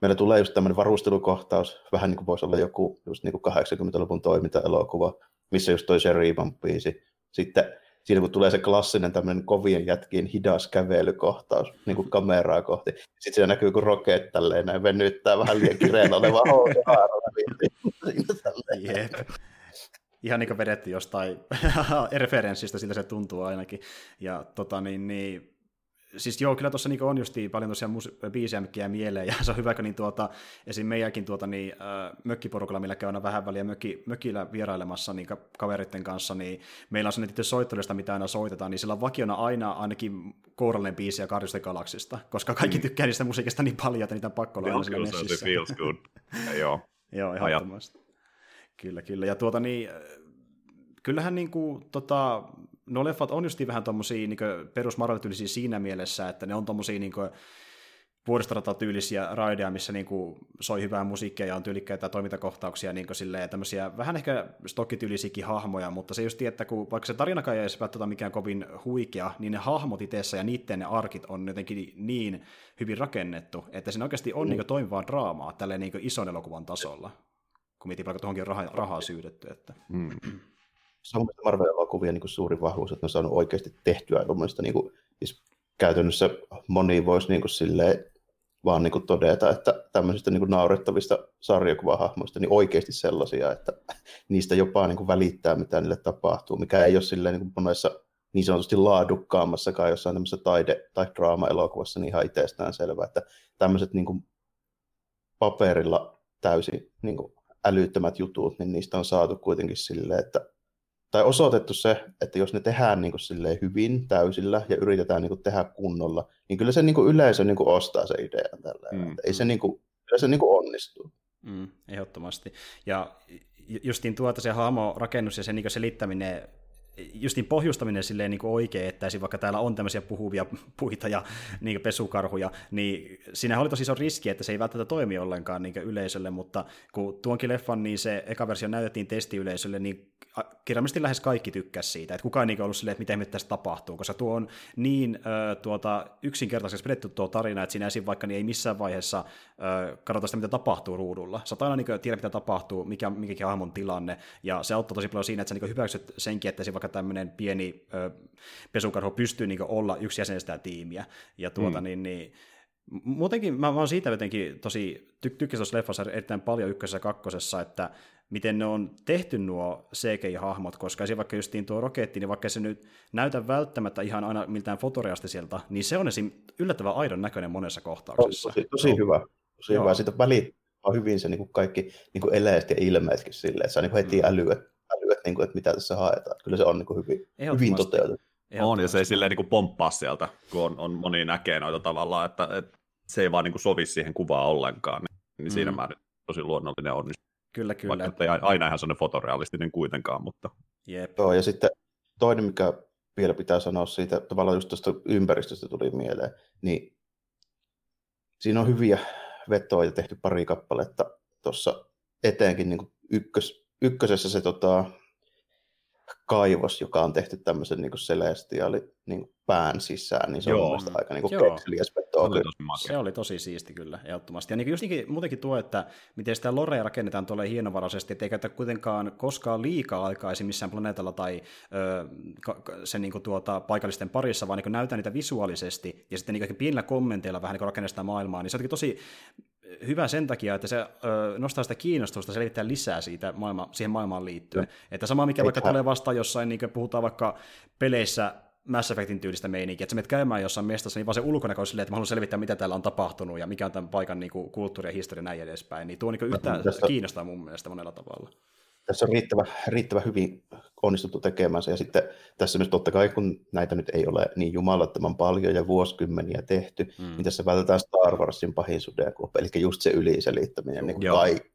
meillä tulee just tämmöinen varustelukohtaus, vähän niin kuin voisi olla joku just niin kuin 80-luvun toimintaelokuva, missä just toi Sheriban biisi. Sitten siinä kun tulee se klassinen tämmöinen kovien jätkien hidas kävelykohtaus niin kuin kameraa kohti, sitten siinä näkyy kun Rocket tälleen näin venyttää vähän liian kireellä oleva Jep. Ihan niin kuin vedetty jostain referenssistä, siltä se tuntuu ainakin. Ja tota niin, niin siis joo, kyllä tuossa niin on just paljon tosiaan mus- biisejä, mikä mieleen, ja se on hyvä, kun niin tuota, esim. meidänkin tuota, niin, äh, mökkiporukalla, millä käy vähän väliä mökki, mökillä vierailemassa niin kaveritten kanssa, niin meillä on sellainen soittelusta, mitä aina soitetaan, niin sillä on vakiona aina ainakin kourallinen biisi ja Guardians Galaksista, koska kaikki mm. tykkää niistä musiikista niin paljon, että niitä on pakko olla aina messissä. Feels good. joo. joo, ehdottomasti. Kyllä, kyllä. Ja tuota niin, kyllähän niin kuin, tota, no leffat on justiin vähän tommosia niin perus siinä mielessä, että ne on tommosia niin vuoristoratatyyllisiä raideja, missä niin kuin, soi hyvää musiikkia ja on tyylikkäitä toimintakohtauksia, niin silleen, tämmöisiä vähän ehkä stokkityylisiäkin hahmoja, mutta se just että kun vaikka se tarinakaan ei välttämättä mikään kovin huikea, niin ne hahmot itseessä ja niiden ne arkit on jotenkin niin hyvin rakennettu, että siinä oikeasti on mm. niin toimivaa draamaa tälleen niin ison elokuvan tasolla, kun mietin vaikka tuohonkin rahaa, rahaa syydetty. Että. Mm se on Marvel-elokuvien niin suuri vahvuus, että ne on saanut oikeasti tehtyä tuommoista, niin kuin, siis käytännössä moni voisi niin kuin, silleen, vaan niin kuin todeta, että tämmöisistä niin kuin naurettavista sarjakuvahahmoista, niin oikeasti sellaisia, että niistä jopa niin kuin välittää, mitä niille tapahtuu, mikä ei ole silleen niin kuin monessa niin sanotusti laadukkaammassakaan jossain tämmöisessä taide- tai draama-elokuvassa niin ihan itsestään selvää, että tämmöiset niin kuin paperilla täysin niin kuin älyttömät jutut, niin niistä on saatu kuitenkin silleen, että tai osoitettu se, että jos ne tehdään niin kuin hyvin täysillä ja yritetään niin kuin tehdä kunnolla, niin kyllä se niin kuin yleisö niin kuin ostaa se idea tällä. Mm. Ei se, niin kuin, kyllä se niin kuin onnistuu. Mm, ehdottomasti. Ja justiin tuota se hahmo-rakennus ja se niin selittäminen justin pohjustaminen silleen niin oikein, että vaikka täällä on tämmöisiä puhuvia puita ja niin pesukarhuja, niin siinä oli tosi iso riski, että se ei välttämättä toimi ollenkaan niin yleisölle, mutta kun tuonkin leffan, niin se eka versio näytettiin testiyleisölle, niin kirjallisesti lähes kaikki tykkäs siitä, että kukaan ei ollut silleen, että miten tässä tapahtuu, koska tuo on niin äh, tuota, yksinkertaisesti pidetty tuo tarina, että siinä esim. vaikka niin ei missään vaiheessa äh, katsota sitä, mitä tapahtuu ruudulla. Sä aina niin tiedä, mitä tapahtuu, mikä mikä hahmon tilanne, ja se auttaa tosi paljon siinä, että sä niin hyväksyt senkin, että vaikka tämmöinen pieni äh, pesukarho pystyy niin olla yksi jäsen sitä tiimiä, ja tuota mm. niin, niin Muutenkin mä, mä oon siitä jotenkin tosi ty- tykkäsin tuossa leffassa erittäin paljon ykkösessä ja kakkosessa, että miten ne on tehty nuo CGI-hahmot, koska esim. vaikka justiin tuo roketti, niin vaikka se nyt näytä välttämättä ihan aina miltään fotoreastiselta, niin se on esim. yllättävän aidon näköinen monessa kohtauksessa. Tosi, tosi hyvä. Tosi hyvä. Siitä välit hyvin se niin kuin kaikki niin kuin eleet ja ilmeetkin silleen, että saa niin heti mm. älyä, älyä niin kuin, että mitä tässä haetaan. Kyllä se on niin kuin hyvin, hyvin toteutettu. On, ja se ei silleen niin kuin pomppaa sieltä, kun on, on moni näkee noita tavallaan, että, että se ei vaan niin kuin sovi siihen kuvaan ollenkaan. Niin, niin mm. siinä määrin tosi luonnollinen onnistuu. Kyllä, kyllä. Vaikka ei aina ihan sellainen fotorealistinen kuitenkaan, mutta... Jep. Joo, ja sitten toinen, mikä vielä pitää sanoa siitä, tavallaan just tuosta ympäristöstä tuli mieleen, niin siinä on hyviä vetoja tehty pari kappaletta tuossa eteenkin niin ykkös, ykkösessä se tota, kaivos, joka on tehty tämmöisen niin celestiaali niin pään sisään, niin se Joo. on mielestäni aika niin kekseliäs veto. Se oli tosi siisti kyllä, ehdottomasti. Ja niin just niin, muutenkin tuo, että miten sitä lorea rakennetaan tuolle hienovaraisesti, että ei käytä kuitenkaan koskaan liikaa aikaa missään planeetalla tai ö, sen niin kuin tuota, paikallisten parissa, vaan niin näytetään niitä visuaalisesti ja sitten niin pienillä kommenteilla vähän niin rakennetaan maailmaa, niin se on tosi hyvä sen takia, että se ö, nostaa sitä kiinnostusta selvittää lisää siitä maailma, siihen maailmaan liittyen. Mm. Että sama mikä vaikka tulee vastaan jossain, niin kuin puhutaan vaikka peleissä Mass Effectin tyylistä meininkiä, että sä menet käymään jossain mestassa, niin vaan se ulkonäkö on silleen, että mä haluan selvittää, mitä täällä on tapahtunut ja mikä on tämän paikan niin kuin, kulttuuri ja historia näin edespäin. Niin tuo niin yhtään tässä, kiinnostaa mun mielestä monella tavalla. Tässä on riittävä, riittävä hyvin onnistuttu tekemään se. Ja sitten tässä myös totta kai, kun näitä nyt ei ole niin jumalattoman paljon ja vuosikymmeniä tehty, mm. niin tässä vältetään Star Warsin pahin sudenkuoppa, eli just se yliselittäminen, niin kuin kaikki.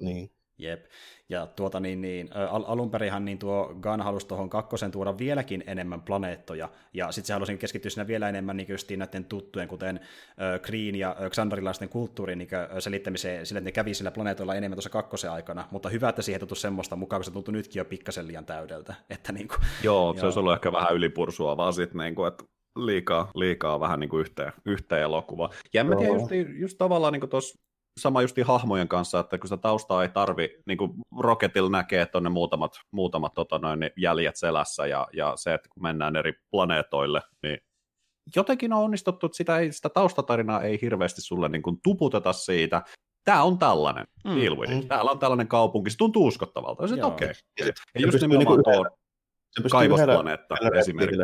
Niin. Jep. Ja tuota niin, niin al- alunperinhan niin tuo Gun halusi tuohon kakkosen tuoda vieläkin enemmän planeettoja, ja sitten se halusi keskittyä siinä vielä enemmän niin justiin näiden tuttujen, kuten äh, Green ja Xandarilaisten kulttuurin niin selittämiseen sille, että ne kävi sillä planeetoilla enemmän tuossa kakkosen aikana, mutta hyvä, että siihen tuntui semmoista mukaan, kun se tuntui nytkin jo pikkasen liian täydeltä. Että niin kuin, joo, se olisi ollut ehkä vähän ylipursua vaan sitten, niin kuin, että liikaa, liikaa vähän niin kuin yhteen, yhteen elokuvaa. Ja en mä tiedä, just, just tavallaan niin tuossa sama justi hahmojen kanssa, että kun sitä taustaa ei tarvi, niin kuin Rocketilla näkee, että on ne muutamat, muutamat tota noin, niin jäljet selässä, ja, ja se, että kun mennään eri planeetoille, niin jotenkin on onnistuttu, että sitä, ei, sitä taustatarinaa ei hirveästi sulle niin kuin tuputeta siitä. Tämä on tällainen, mm. deal with it. Täällä on tällainen kaupunki, se tuntuu uskottavalta. Ja okei. Okay. Ja, just nimenomaan niin tuo kaivosplaneetta esimerkiksi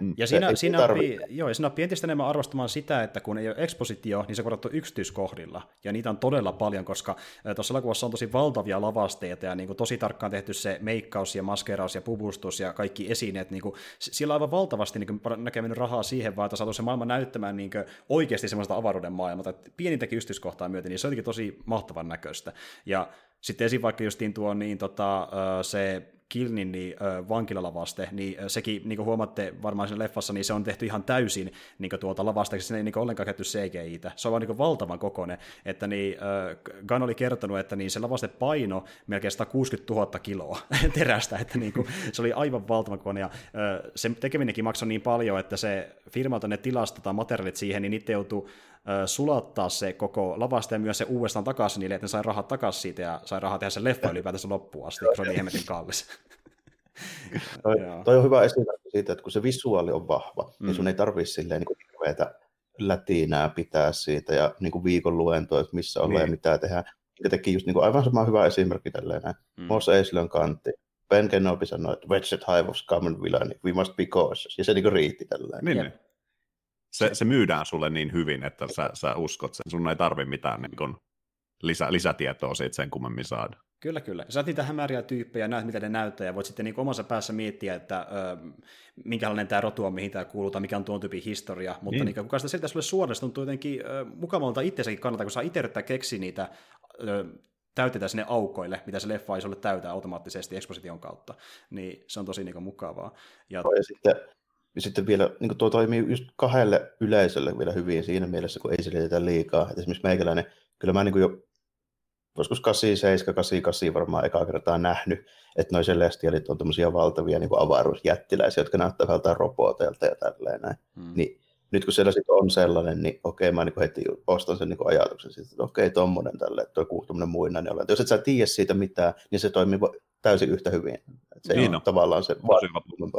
Mm. Ja siinä, siinä, oppii, joo, ja siinä oppii entistä enemmän arvostamaan sitä, että kun ei ole ekspositio, niin se on yksityiskohdilla. Ja niitä on todella paljon, koska tuossa elokuvassa on tosi valtavia lavasteita ja niin kuin tosi tarkkaan tehty se meikkaus ja maskeraus ja pubustus ja kaikki esineet. Niin kuin, siellä on aivan valtavasti niin kuin, näkeminen rahaa siihen, vaan että saatu se maailma näyttämään niin kuin, oikeasti semmoista avaruuden maailmaa. Pienintäkin yksityiskohtaa myöten, niin se on tosi mahtavan näköistä. Ja sitten esim. vaikka justiin tuo niin, tota, se Kilnin niin, äh, vankilalavaste, niin äh, sekin, niin kuin huomaatte varmaan siinä leffassa, niin se on tehty ihan täysin niin kuin tuolta lavasteeksi, se ei niin ollenkaan käytetty CGI-tä. Se on vaan niin valtavan kokoinen, että niin, äh, Gunn oli kertonut, että niin se lavaste paino melkein 160 000 kiloa terästä, että niin kuin, se oli aivan valtavan kokoinen, ja äh, se tekeminenkin maksoi niin paljon, että se firmalta ne tilastetaan materiaalit siihen, niin niitä joutuu sulattaa se koko lavasta ja myös se uudestaan takaisin niille, että ne sai rahat takaisin siitä ja sai rahaa tehdä sen leffa ylipäätänsä loppuun asti, kun se on niin hemmetin kallis. toi, toi, on hyvä esimerkki siitä, että kun se visuaali on vahva, mm. niin sun ei tarvitse silleen niin hirveätä lätinää pitää siitä ja niin kuin viikon luentoa, että missä ollaan niin. ja mitä tehdään. Ja teki just niin kuin aivan sama hyvä esimerkki tälleen näin. Mm. Mos Eislön kantti. Ben Kenobi sanoi, että Wedget Hive of Common Villain, we must be cautious. Ja se niin kuin riitti tälleen. Niin, niin se, se myydään sulle niin hyvin, että sä, sä uskot sen. Sun ei tarvi mitään niin kun, lisä, lisätietoa siitä sen kummemmin saada. Kyllä, kyllä. Sä niitä hämäriä tyyppejä, näet mitä ne näyttää, ja voit sitten niin omassa päässä miettiä, että ö, minkälainen tämä rotu on, mihin tämä kuuluu, tai mikä on tuon tyypin historia. Mutta niin. niin kuka sitä selitä sulle suoraan, tuntuu jotenkin ö, mukavalta itsesäkin kannalta, kun saa itse yrittää keksiä niitä ö, täytetään sinne aukoille, mitä se leffa ei sulle täytä automaattisesti eksposition kautta. Niin se on tosi niin kuin, mukavaa. Ja, ja sitten sitten vielä niin tuo toimii just kahdelle yleisölle vielä hyvin siinä mielessä, kun ei selitetä liikaa. Et esimerkiksi meikäläinen, kyllä mä niin jo joskus 87, 88 varmaan ekaa kertaa nähnyt, että noin celestialit on tämmöisiä valtavia niin avaruusjättiläisiä, jotka näyttää jotain roboteilta ja tälleen näin. Hmm. Niin nyt kun siellä sitten on sellainen, niin okei, mä niin heti ostan sen niin ajatuksen siitä, että okei, tommonen tälle, tuo kuuhtuminen muinainen ole. Jos et sä tiedä siitä mitään, niin se toimii täysin yhtä hyvin. Se niin on tavallaan se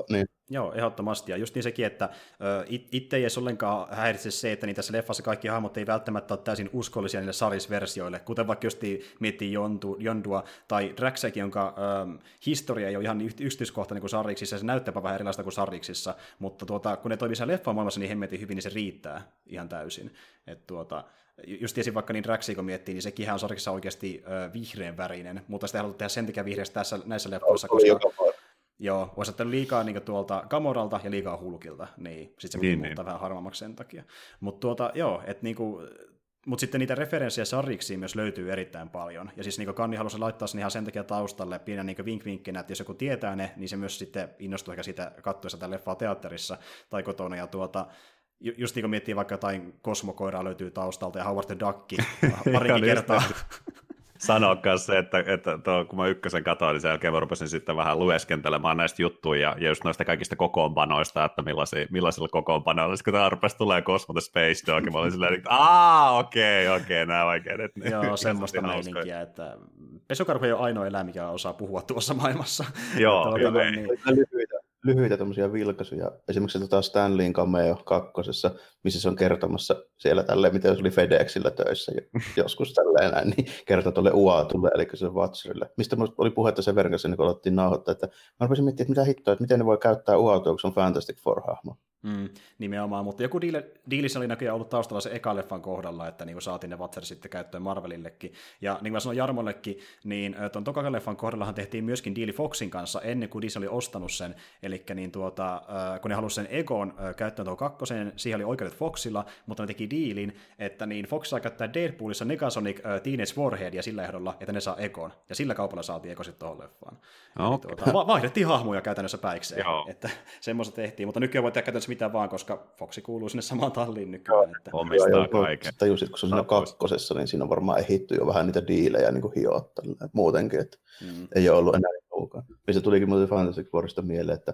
niin. Joo, ehdottomasti. Ja just niin sekin, että itse ei edes ollenkaan häiritse se, että niin tässä leffassa kaikki hahmot ei välttämättä ole täysin uskollisia niille sarisversioille, kuten vaikka just miettii Jondu, Jondua tai Draxekin, jonka ö, historia ei ole ihan yksityiskohtainen kuin Sarriksissa, se näyttää vähän erilaista kuin Sarriksissa, mutta tuota, kun ne toimii siellä leffamaailmassa niin hemmetin hyvin, niin se riittää ihan täysin. Et tuota, just tiesin vaikka niin Draxia, kun miettii, niin sekin on sarkissa oikeasti ö, vihreän värinen, mutta sitä ei haluttu tehdä sen takia vihreästä tässä, näissä leffoissa, koska... Joo, voisi ottaa liikaa niin tuolta Gamoralta ja liikaa Hulkilta, niin sitten se niin, muuttaa niin. vähän harvemmaksi sen takia. Mutta tuota, joo, että niinku, mutta sitten niitä referenssejä sarjiksiin myös löytyy erittäin paljon. Ja siis niin Kanni halusi laittaa sen ihan sen takia taustalle pienen niin vink että jos joku tietää ne, niin se myös sitten innostuu ehkä siitä katsoessa tätä leffaa teatterissa tai kotona. Ja tuota, just niin kuin miettii vaikka jotain kosmokoiraa löytyy taustalta ja Howard the Duck parikin kertaa. Myös se, että, että tuo, kun mä ykkösen katsoin, niin sen jälkeen mä rupesin sitten vähän lueskentelemaan näistä juttuja ja, ja just noista kaikista kokoonpanoista, että millaisia, millaisilla kokoonpanoilla, kun tämä rupesi tulee Cosmo the Space Dog, mä olin silleen, että aah, okei, okay, okei, okay, nämä vaikeudet. Joo, semmoista meininkiä, että pesukarhu ei ole ainoa eläin, mikä osaa puhua tuossa maailmassa. Joo, tuota, niin lyhyitä tämmöisiä vilkaisuja. Esimerkiksi tota Stanleyin cameo kakkosessa, missä se on kertomassa siellä tälleen, miten se oli FedExillä töissä joskus tälleen näin, niin kertoo tuolle UATulle, eli se Watcherille. Mistä oli puhetta sen verran niin kun aloittiin nauhoittaa, että mä rupesin miettimään, että mitä hittoa, että miten ne voi käyttää UATua, kun se on Fantastic Four-hahmo. Mm, nimenomaan, mutta joku diili, diilissä oli näköjään ollut taustalla se eka leffan kohdalla, että niin saatiin ne Watcher sitten käyttöön Marvelillekin. Ja niin kuin mä sanoin Jarmollekin, niin tuon tokakan leffan kohdallahan tehtiin myöskin diili Foxin kanssa ennen kuin Disney oli ostanut sen. Eli niin tuota, kun ne halusivat sen Egon käyttöön tuon kakkosen, siihen oli oikeudet Foxilla, mutta ne teki diilin, että niin Fox saa käyttää Deadpoolissa Negasonic Teenage Warheadia sillä ehdolla, että ne saa Egon. Ja sillä kaupalla saatiin Ego sitten tuohon leffaan. Okay. tuota, vaihdettiin hahmoja käytännössä päikseen. Joo. Että semmoista tehtiin, mutta nykyään voi tehdä käytännössä mitä vaan, koska Foxi kuuluu sinne samaan talliin nykyään. Että... Omistaa kaiken. Tajusit, kun se on siinä kakkosessa, niin siinä on varmaan ehitty jo vähän niitä diilejä niin hiottaa muutenkin, että mm. ei ole ollut enää niin Mistä tulikin muuten Fantastic Fourista mieleen, että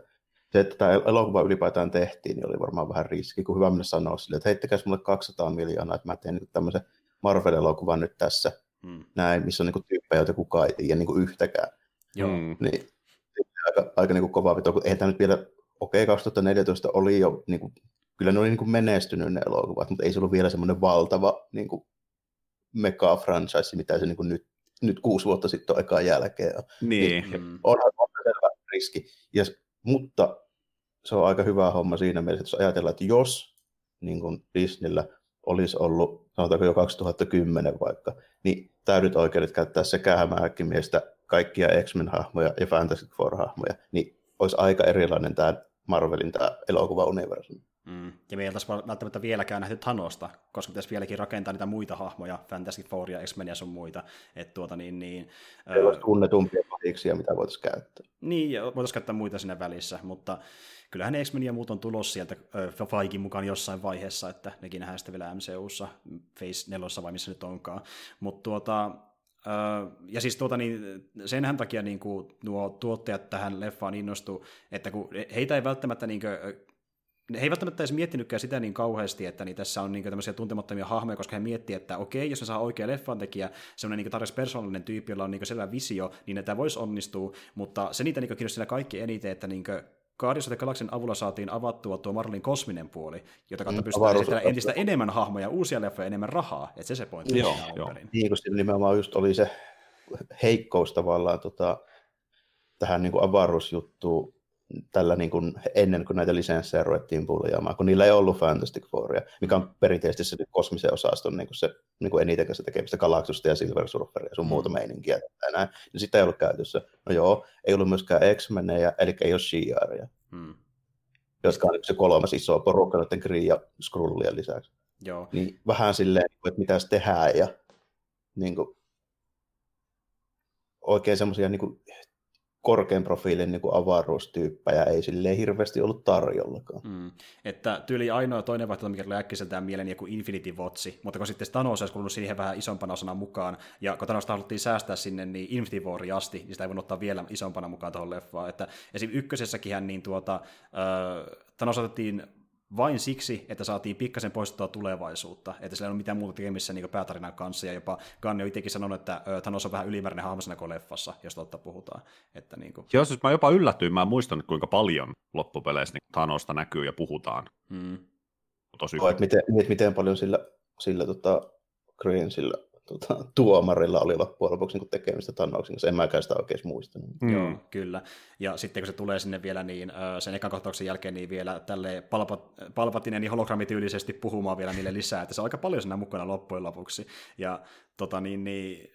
se, että tämä elokuva ylipäätään tehtiin, niin oli varmaan vähän riski, kun hyvä mennä sanoa sille, että heittäkää mulle 200 miljoonaa, että mä teen niin tämmöisen Marvel-elokuva nyt tässä, Mm. näin, missä on niin kuin tyyppejä, joita kukaan ei tiedä niin kuin yhtäkään. Joo. Mm. Niin aika, aika niin kuin kova vito, kun eihän tämä nyt vielä, okei, okay, 2014 oli jo, niin kuin, kyllä ne oli niin kuin menestynyt ne elokuvat, mutta ei se ollut vielä semmoinen valtava niin kuin mega-franchise, mitä se niin kuin nyt, nyt kuusi vuotta sitten on ekan jälkeen. on. Niin, Mm. Onhan on selvä riski, ja, mutta se on aika hyvä homma siinä mielessä, että jos ajatellaan, että jos niin kuin Disneyllä olisi ollut, sanotaanko jo 2010 vaikka, niin täydet oikeudet käyttää sekä hämähäkkimiestä, kaikkia X-Men-hahmoja ja Fantastic Four-hahmoja, niin olisi aika erilainen tämä Marvelin tämä elokuva-universumi. Mm. Ja me ei oltaisi välttämättä vieläkään nähty Thanosta, koska pitäisi vieläkin rakentaa niitä muita hahmoja, Fantastic Four ja X-Men ja sun muita. Et tuota, niin, niin, Meillä olisi tunnetumpia pahiksia, mitä voitaisiin käyttää. Niin, ja voitaisiin käyttää muita sinne välissä, mutta kyllähän X-Men ja muut on tulossa sieltä äh, Faikin mukaan jossain vaiheessa, että nekin nähdään sitten vielä MCUssa, Phase 4 vai missä nyt onkaan. Mutta tuota, ja siis tuota, niin, senhän takia niin kuin, nuo tuottajat tähän leffaan innostu, että kun heitä ei välttämättä niin kuin, he ei välttämättä edes miettinytkään sitä niin kauheasti, että niin tässä on niin tämmöisiä tuntemattomia hahmoja, koska he miettii, että okei, jos ne saa oikea leffantekijä, semmoinen niin tarjoksi persoonallinen tyyppi, jolla on niin selvä visio, niin tämä voisi onnistua, mutta se niitä niin kiinnosti siellä kaikki eniten, että niin Guardians of the Galaxyn avulla saatiin avattua tuo Marvelin kosminen puoli, jota kautta Mm, pystytään esittelemään entistä enemmän hahmoja, uusia leffoja, enemmän rahaa, että se se pointti Joo, joo. Niin, kun siinä nimenomaan just oli se heikkous tavallaan tota, tähän niin kuin avaruusjuttuun tällä niin kuin ennen kuin näitä lisenssejä ruvettiin puljaamaan, kun niillä ei ollut Fantastic Fouria, mikä on perinteisesti se kosmisen osaston niin kuin se niin kuin eniten kanssa tekemistä Galactusta ja Silver Surferia ja sun muuta meininkiä ja näin, niin sitä ei ollut käytössä. No joo, ei ollut myöskään X-Meneja, eli ei ole Shiaria, Hmm. jotka on se kolmas iso porukka noiden Kree ja Skrullien lisäksi. Joo. Niin vähän silleen, että mitäs tehdään ja niin kuin, oikein semmoisia niin kuin, korkean profiilin niin kuin avaruustyyppejä ei silleen hirveästi ollut tarjollakaan. Mm. Että tyyli ainoa toinen vaihtoehto, mikä tulee äkkiseltään mieleen, joku Infinity Watch, mutta kun sitten Thanos olisi kuulunut siihen vähän isompana osana mukaan, ja kun Thanos haluttiin säästää sinne niin Infinity Waria asti, niin sitä ei voinut ottaa vielä isompana mukaan tuohon leffaan. Että esim. ykkösessäkin niin tuota, äh, Thanos otettiin vain siksi, että saatiin pikkasen poistettua tulevaisuutta, että sillä ei ole mitään muuta tekemistä niin päätarinan kanssa, ja jopa Gunn on itsekin sanonut, että Thanos on vähän ylimääräinen hahmo siinä koko leffassa, jos totta puhutaan. Että, niin kuin, Joo, siis mä jopa yllätyin, mä en muistanut kuinka paljon loppupeleissä niin Thanosta näkyy ja puhutaan. mm, Tosi että miten, miten paljon sillä, sillä tota, Green, tota, tuomarilla oli loppujen lopuksi niin tekemistä Thanoksen kanssa. En mäkään sitä oikein muistanut. Mm. Joo, kyllä. Ja sitten kun se tulee sinne vielä niin, sen ekan kohtauksen jälkeen niin vielä tälle palpat, palpatinen niin hologrammityylisesti puhumaan vielä niille lisää, että se on aika paljon siinä mukana loppujen lopuksi. Ja tota niin, niin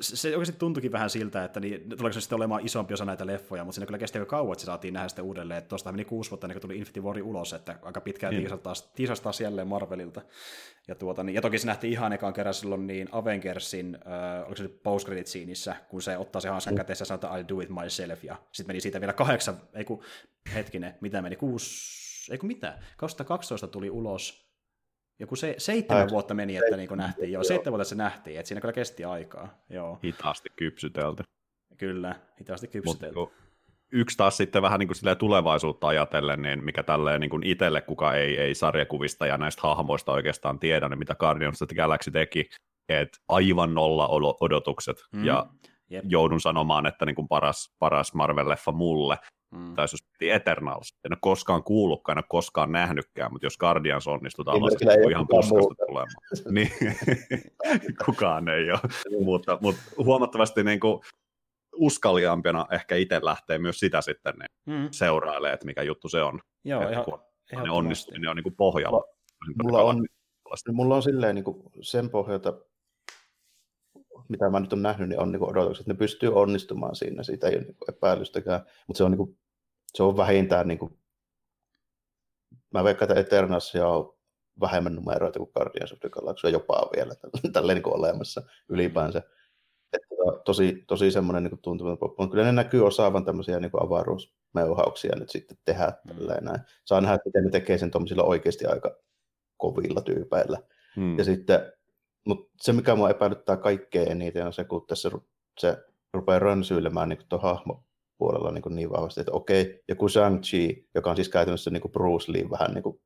se oikeasti tuntuikin vähän siltä, että niin, tuleeko se sitten olemaan isompi osa näitä leffoja, mutta siinä kyllä kesti aika kauan, että se saatiin nähdä sitten uudelleen. Että tuosta meni kuusi vuotta ennen kuin tuli Infinity War ulos, että aika pitkään Niin. tiisas taas, tiisas taas jälleen Marvelilta. Ja, tuota, niin, ja toki se nähtiin ihan ekaan kerran silloin niin Avengersin, äh, oliko se nyt post credit kun se ottaa se hanskan käteessä ja sanoo, että I'll do it myself, ja sitten meni siitä vielä kahdeksan, ei kun, hetkinen, mitä meni, kuusi, ei kun mitä, 2012 tuli ulos, joku se, seitsemän Kahdeksan- vuotta meni, että niin nähtiin, joo, joo. seitsemän vuotta se nähtiin, että siinä kyllä kesti aikaa, joo, hitaasti kypsytelty. kyllä, hitaasti Mutta kypsytelty. yksi taas sitten vähän niin kuin tulevaisuutta ajatellen, niin mikä tälleen niin kuin itselle, kuka ei, ei sarjakuvista ja näistä hahmoista oikeastaan tiedä, niin mitä Guardians of the Galaxy teki, että aivan nolla olo- odotukset, Mm, mm. ja jep. joudun sanomaan, että niin kuin paras, paras Marvel-leffa mulle, Mm. tai jos Eternals, en ole koskaan kuullutkaan, en ole koskaan nähnytkään, mutta jos Guardians onnistutaan, Niin, niin se ole ihan puskasta muu. tulemaan. niin, kukaan ei ole, mutta, mutta huomattavasti niin kuin uskalliampina ehkä itse lähtee myös sitä sitten niin Mm. seurailee, että mikä juttu se on. Joo, että ihan, kun ne ehdottomasti. onnistuu, niin ne on niin kuin pohjalla. Mulla on, mulla on silleen niin kuin sen pohjalta, mitä mä nyt on nähnyt, niin on niin odotukset, että ne pystyy onnistumaan siinä, siitä ei ole niin epäilystäkään, mutta se on, niin kuin, se on vähintään, niin kuin, mä veikkaan, että Eternalsia on vähemmän numeroita kuin Guardians of the Galaxy, ja jopa vielä tälleen niin olemassa ylipäänsä. Että, tota, tosi, tosi semmoinen niin tuntuma poppo. Mutta Kyllä ne näkyy osaavan tämmöisiä niin avaruusmeuhauksia nyt sitten tehdä Mm. tälleen näin. Saa nähdä, miten ne tekee sen tuommoisilla oikeasti aika kovilla tyypeillä. Hmm. Ja sitten, mutta se mikä mua epäilyttää kaikkein eniten on se, kun tässä se rupeaa rönsyilemään niin tuon hahmopuolella niin, niin vahvasti, että okei, joku Shang-Chi, joka on siis käytännössä niin kuin Bruce Lee vähän niin kuin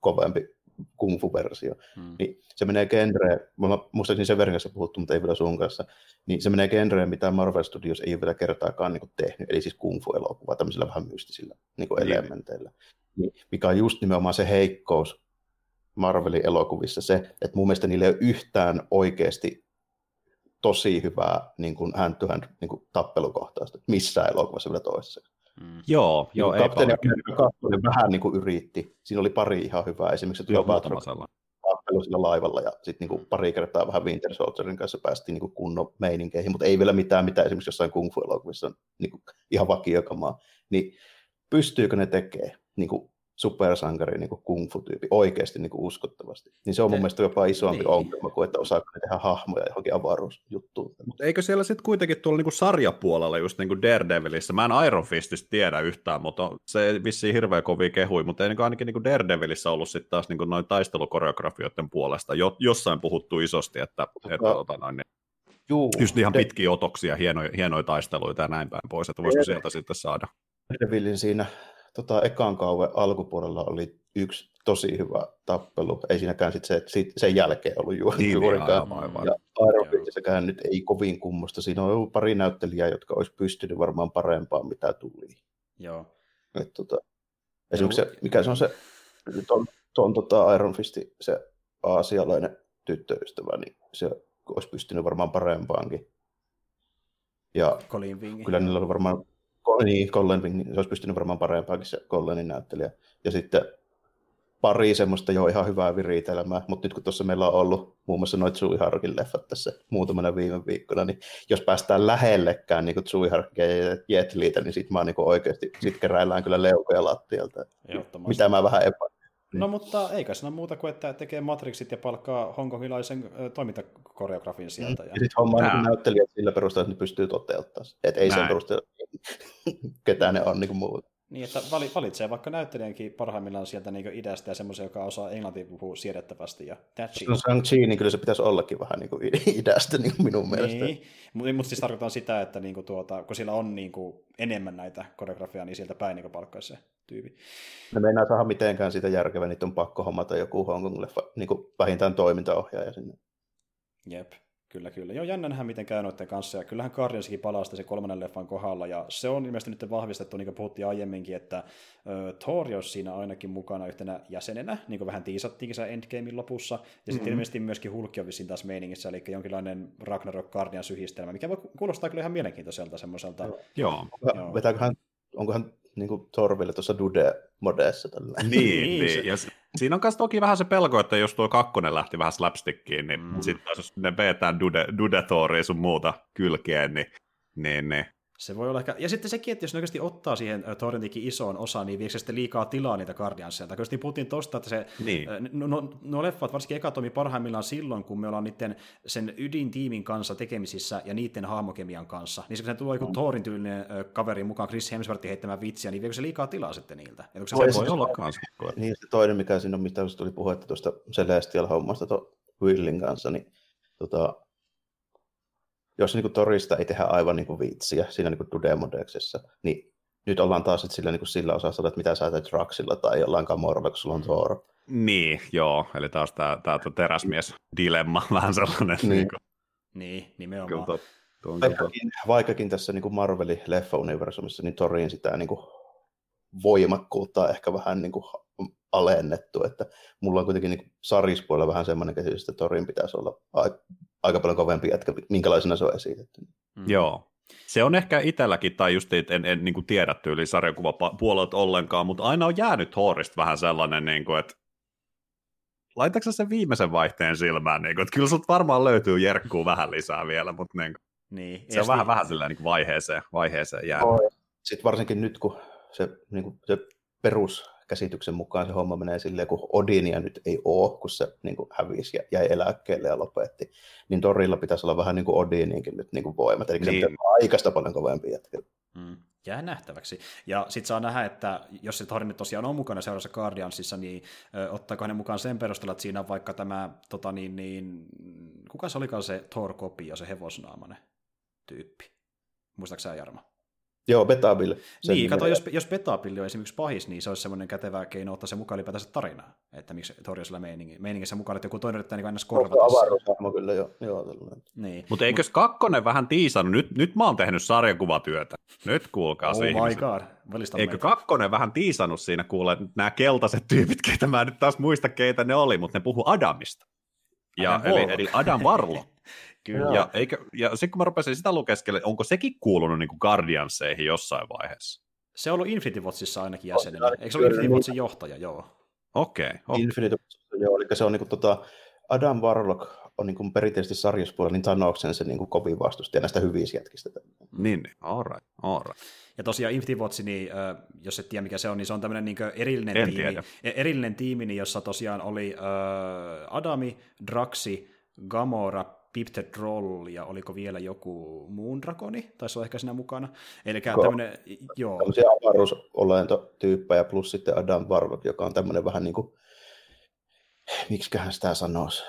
kovempi kung fu-versio. Hmm. Niin se menee genreen, me ollaan muistaakseni sen verran kanssa puhuttu, mutta ei vielä sun kanssa, niin se menee genreen, mitä Marvel Studios ei ole vielä kertaakaan niin kuin tehnyt, eli siis kung fu-elokuva tämmöisillä vähän mystisillä niin kuin elementeillä. Niin, mikä on just nimenomaan se heikkous Marvelin elokuvissa, se, että mun mielestä niillä ei ole yhtään oikeasti tosi hyvää niin kuin hand-to-hand niin kuin tappelukohtausta missään elokuvassa vielä toisessa. Mm. Joo, joo niin Kapteeni Amerikka vähän niin kuin yritti. Siinä oli pari ihan hyvää. Esimerkiksi Joo, tappelu sillä laivalla ja sitten niin pari kertaa vähän Winter Soldierin kanssa päästiin niin kuin kunnon meininkeihin, mutta ei vielä mitään, mitä esimerkiksi jossain kung fu-elokuvissa on niin kuin ihan vakiokamaa. Niin pystyykö ne tekemään niin kuin supersankari niin kuin kung fu-tyyppi oikeasti niin kuin uskottavasti. Niin se on mun mielestä jopa isompi niin. ongelma kuin, että osaako ne tehdä hahmoja johonkin avaruusjuttuun. Mutta eikö siellä sitten kuitenkin tuolla niin kuin sarjapuolella, just niin kuin Daredevilissä, mä en Iron Fististä tiedä yhtään, mutta se vissiin hirveän kovia kehui, mutta ei niin ainakin niin kuin Daredevilissä ollut sitten taas niin kuin noin taistelukoreografioiden puolesta. Jo, jossain puhuttu isosti, että, no, että tota, noin, niin, Juu, just ihan de- pitkiä otoksia, hienoja, hienoja taisteluita ja näin päin pois, että voisiko sieltä sitten saada. Daredevilin siinä tota, ekan kauan alkupuolella oli yksi tosi hyvä tappelu. Ei siinäkään sit se, sit sen jälkeen ollut juuri, niin, juurikaan. Aivan. Ja Iron nyt ei kovin kummosta. Siinä on ollut pari näyttelijää, jotka olisi pystynyt varmaan parempaan, mitä tuli. Joo. Et, tota, esimerkiksi se, mikä se on se, tuon, tuon tota Iron Fisti, se aasialainen tyttöystävä, niin se olisi pystynyt varmaan parempaankin. Ja Colin kyllä niillä oli varmaan niin, Colin Wing, se olisi pystynyt varmaan parempaankin se Colinin näyttelijä. Ja sitten pari semmoista jo ihan hyvää viritelmää, mutta nyt kun tuossa meillä on ollut muun muassa noita Tsui Harkin leffat tässä muutamana viime viikkona, niin jos päästään lähellekään niin Tsui Harkia ja Jet Liitä, niin sitten mä niin oikeasti sit keräillään kyllä leukoja lattialta. Mitä mä vähän epä, niin. No mutta eikä siinä muuta kuin, että tekee Matrixit ja palkkaa hongkongilaisen toimintakoreografin sieltä. Mm. Ja, ja sitten hommaa niin näyttelijät sillä perusteella, että ne pystyy toteuttamaan. Että ei Näin. sen perusteella, ketään ne on niin kuin muuta. Niin, että valitsee vaikka näyttelijänkin parhaimmillaan sieltä niin idästä ja semmoisen, joka osaa englantia puhua siedettävästi. Ja that's No Shang-Chi, niin kyllä se pitäisi ollakin vähän niin kuin idästä niin kuin minun mielestä. Niin, mutta mut siis tarkoitan sitä, että niin kuin tuota, kun sillä on niin kuin enemmän näitä koreografiaa, niin sieltä päin niin palkkaisi se tyypi. Ne meinaa saada mitenkään sitä järkevää, niin on pakko hommata joku Hongkong-leffa, niin kuin vähintään toimintaohjaaja sinne. Jep. Kyllä, kyllä. Joo, jännä nähdä, miten käy noiden kanssa. Ja kyllähän Guardiansikin palaa se kolmannen leffan kohdalla. Ja se on ilmeisesti nyt vahvistettu, niin kuin puhuttiin aiemminkin, että ö, Thor olisi siinä ainakin mukana yhtenä jäsenenä, niin kuin vähän tiisattiinkin se Endgamein lopussa. Ja mm-hmm. sitten ilmeisesti myöskin Hulk on vissiin taas meiningissä, eli jonkinlainen Ragnarok Guardians yhdistelmä, mikä voi kuulostaa kyllä ihan mielenkiintoiselta semmoiselta. Joo. Joo. Vetääköhän, onkohan niin kuin Torville tuossa Dude-modeessa. Tällä. Niin, niin, niin. Ja siinä on myös toki vähän se pelko, että jos tuo kakkonen lähti vähän slapstickiin, niin mm. sitten jos ne vetään Dude, Dude sun muuta kylkeen, niin, niin, niin se voi olla ehkä... Ja sitten sekin, että jos ne oikeasti ottaa siihen Torrentinkin isoon osaan, niin viekö se sitten liikaa tilaa niitä Guardiansia. Kyllä puhuttiin tosta, että se, niin. no, no, no, leffat, varsinkin eka toimi parhaimmillaan silloin, kun me ollaan niiden sen ydintiimin kanssa tekemisissä ja niiden hahmokemian kanssa. Niin se tulee joku mm. Thorin tyylinen kaveri mukaan Chris Hemsworthin heittämään vitsiä, niin viekö se liikaa tilaa sitten niiltä? se, se voi, voi olla kanssa. Niin, se toinen, mikä siinä on, mitä tuli puhetta tuosta Celestial-hommasta tuon Willin kanssa, niin tota, jos niin kuin Torista ei tehdä aivan niin kuin viitsiä siinä niin kuin Dudemodeksessa, niin nyt ollaan taas että sillä, niin kuin sillä osassa, että mitä sä teet Draxilla tai jollain Gamoralla, kun sulla on Thor. Niin, joo. Eli taas tämä, tämä teräsmies-dilemma, vähän sellainen. Niin, niin, kuin... niin nimenomaan. Kyllä, vaikkakin, vaikkakin tässä niin kuin Marvelin leffa-universumissa, niin Torin sitä niin kuin voimakkuutta on ehkä vähän niin kuin alennettu, että mulla on kuitenkin niin sarispuolella vähän semmoinen käsitys, että Torin pitäisi olla aika paljon kovempi jätkä, minkälaisena se on esitetty. Mm. Joo. Se on ehkä itselläkin, tai just en, en, en niin kuin tiedä tyyli sarjakuvapuolelta ollenkaan, mutta aina on jäänyt Thorista vähän sellainen, niin kuin, että laitatko sen viimeisen vaihteen silmään, niin kuin, että kyllä sut varmaan löytyy jerkkuu vähän lisää vielä, mutta niin kuin, niin, se on vähän, vähän sillä niin vaiheeseen, vaiheeseen jäänyt. Sitten varsinkin nyt, kun se, niin kuin, se perus käsityksen mukaan se homma menee silleen, kun Odinia nyt ei ole, kun se niin kuin hävisi ja jäi eläkkeelle ja lopetti, niin Torilla pitäisi olla vähän niin kuin Odiniinkin nyt niin kuin voimat, eli niin. se aikaista paljon kovempi jätkä. Mm. Jää nähtäväksi. Ja sitten saa nähdä, että jos se Thor tosiaan on mukana seuraavassa Guardiansissa, niin ö, ottaako ne mukaan sen perusteella, että siinä on vaikka tämä, tota niin, niin, kuka se olikaan se Thor-kopio, se hevosnaamainen tyyppi? Muistaaksä Jarmo? Joo, Betabill. Niin, kato, jos, jos Betabill on esimerkiksi pahis, niin se olisi semmoinen kätevä keino ottaa se mukaan ylipäätänsä tarinaa. Että miksi on sillä meiningissä mukaan, että joku toinen yrittää niin aina korvata. Avaruushahmo kyllä, joo. joo niin. Mutta eikös kakkonen vähän tiisannut? Nyt, nyt mä oon tehnyt sarjakuvatyötä. Nyt kuulkaa oh my god. Eikö meitä. kakkonen vähän tiisannut siinä kuule, nämä keltaiset tyypit, keitä mä nyt taas muista, keitä ne oli, mutta ne puhu Adamista. Ja, Adam eli, eli Adam Varlo. Kyllä. Ja, eikö, ja sitten kun mä rupesin sitä lukeskelemaan, onko sekin kuulunut niin kuin Guardianseihin jossain vaiheessa? Se on ollut Infinity Watchissa ainakin jäsenenä. Eikö se ole Infinity Watchin johtaja, joo? Okei. Okay, okay. Infinity Watchissa, joo, eli se on niin kuin, tota, Adam Warlock on niin kuin perinteisesti sarjaspuolella, niin Thanoksen se niin kuin kovin vastustaja näistä hyvistä jätkistä. Niin, niin. all right, all right. Ja tosiaan Infinity Watch, niin, äh, jos et tiedä mikä se on, niin se on tämmöinen niin erillinen en tiimi, tiedä. E- erillinen tiimi, niin jossa tosiaan oli äh, Adami, Draxi, Gamora, Pipted Troll ja oliko vielä joku muun drakoni, taisi olla ehkä siinä mukana. Eli tämmöinen, joo. Tämmöisiä avaruusolentotyyppejä plus sitten Adam Warlock, joka on tämmöinen vähän niin kuin, miksiköhän sitä sanoisi,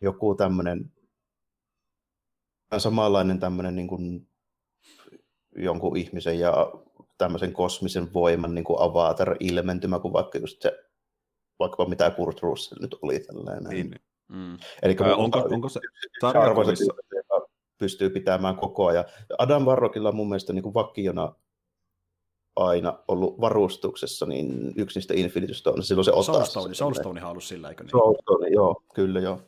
joku tämmöinen samanlainen tämmöinen niin kuin jonkun ihmisen ja tämmöisen kosmisen voiman niin kuin avatar-ilmentymä, kuin vaikka just se, vaikka mitä Kurt Russell nyt oli tällainen. Niin. Mm. Eli Ää, onko, onko se arvoisa pystyy pitämään koko ajan. Adam Varrokilla on mun mielestä niin kuin vakiona aina ollut varustuksessa, niin yksi niistä Infinity Stones, silloin se ottaa. Soulstone, Soulstone on ollut sillä, eikö niin? Soulstone, joo, kyllä joo.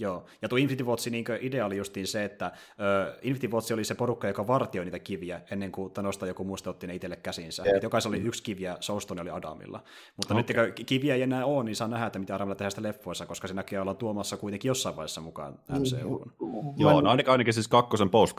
Joo, ja tuo Infinity Watchin niin idea oli justiin se, että uh, Infinity Watch oli se porukka, joka vartioi niitä kiviä ennen kuin Thanosta joku muusta otti ne itselle käsinsä. Yeah. jokaisella oli yksi kivi ja Soulstone oli Adamilla. Mutta okay. nyt kun kiviä ei enää ole, niin saa nähdä, että mitä Adamilla tehdään sitä leffoissa, koska se näkyy olla tuomassa kuitenkin jossain vaiheessa mukaan MCU. Mm, Joo, no ainakin, ainakin siis kakkosen post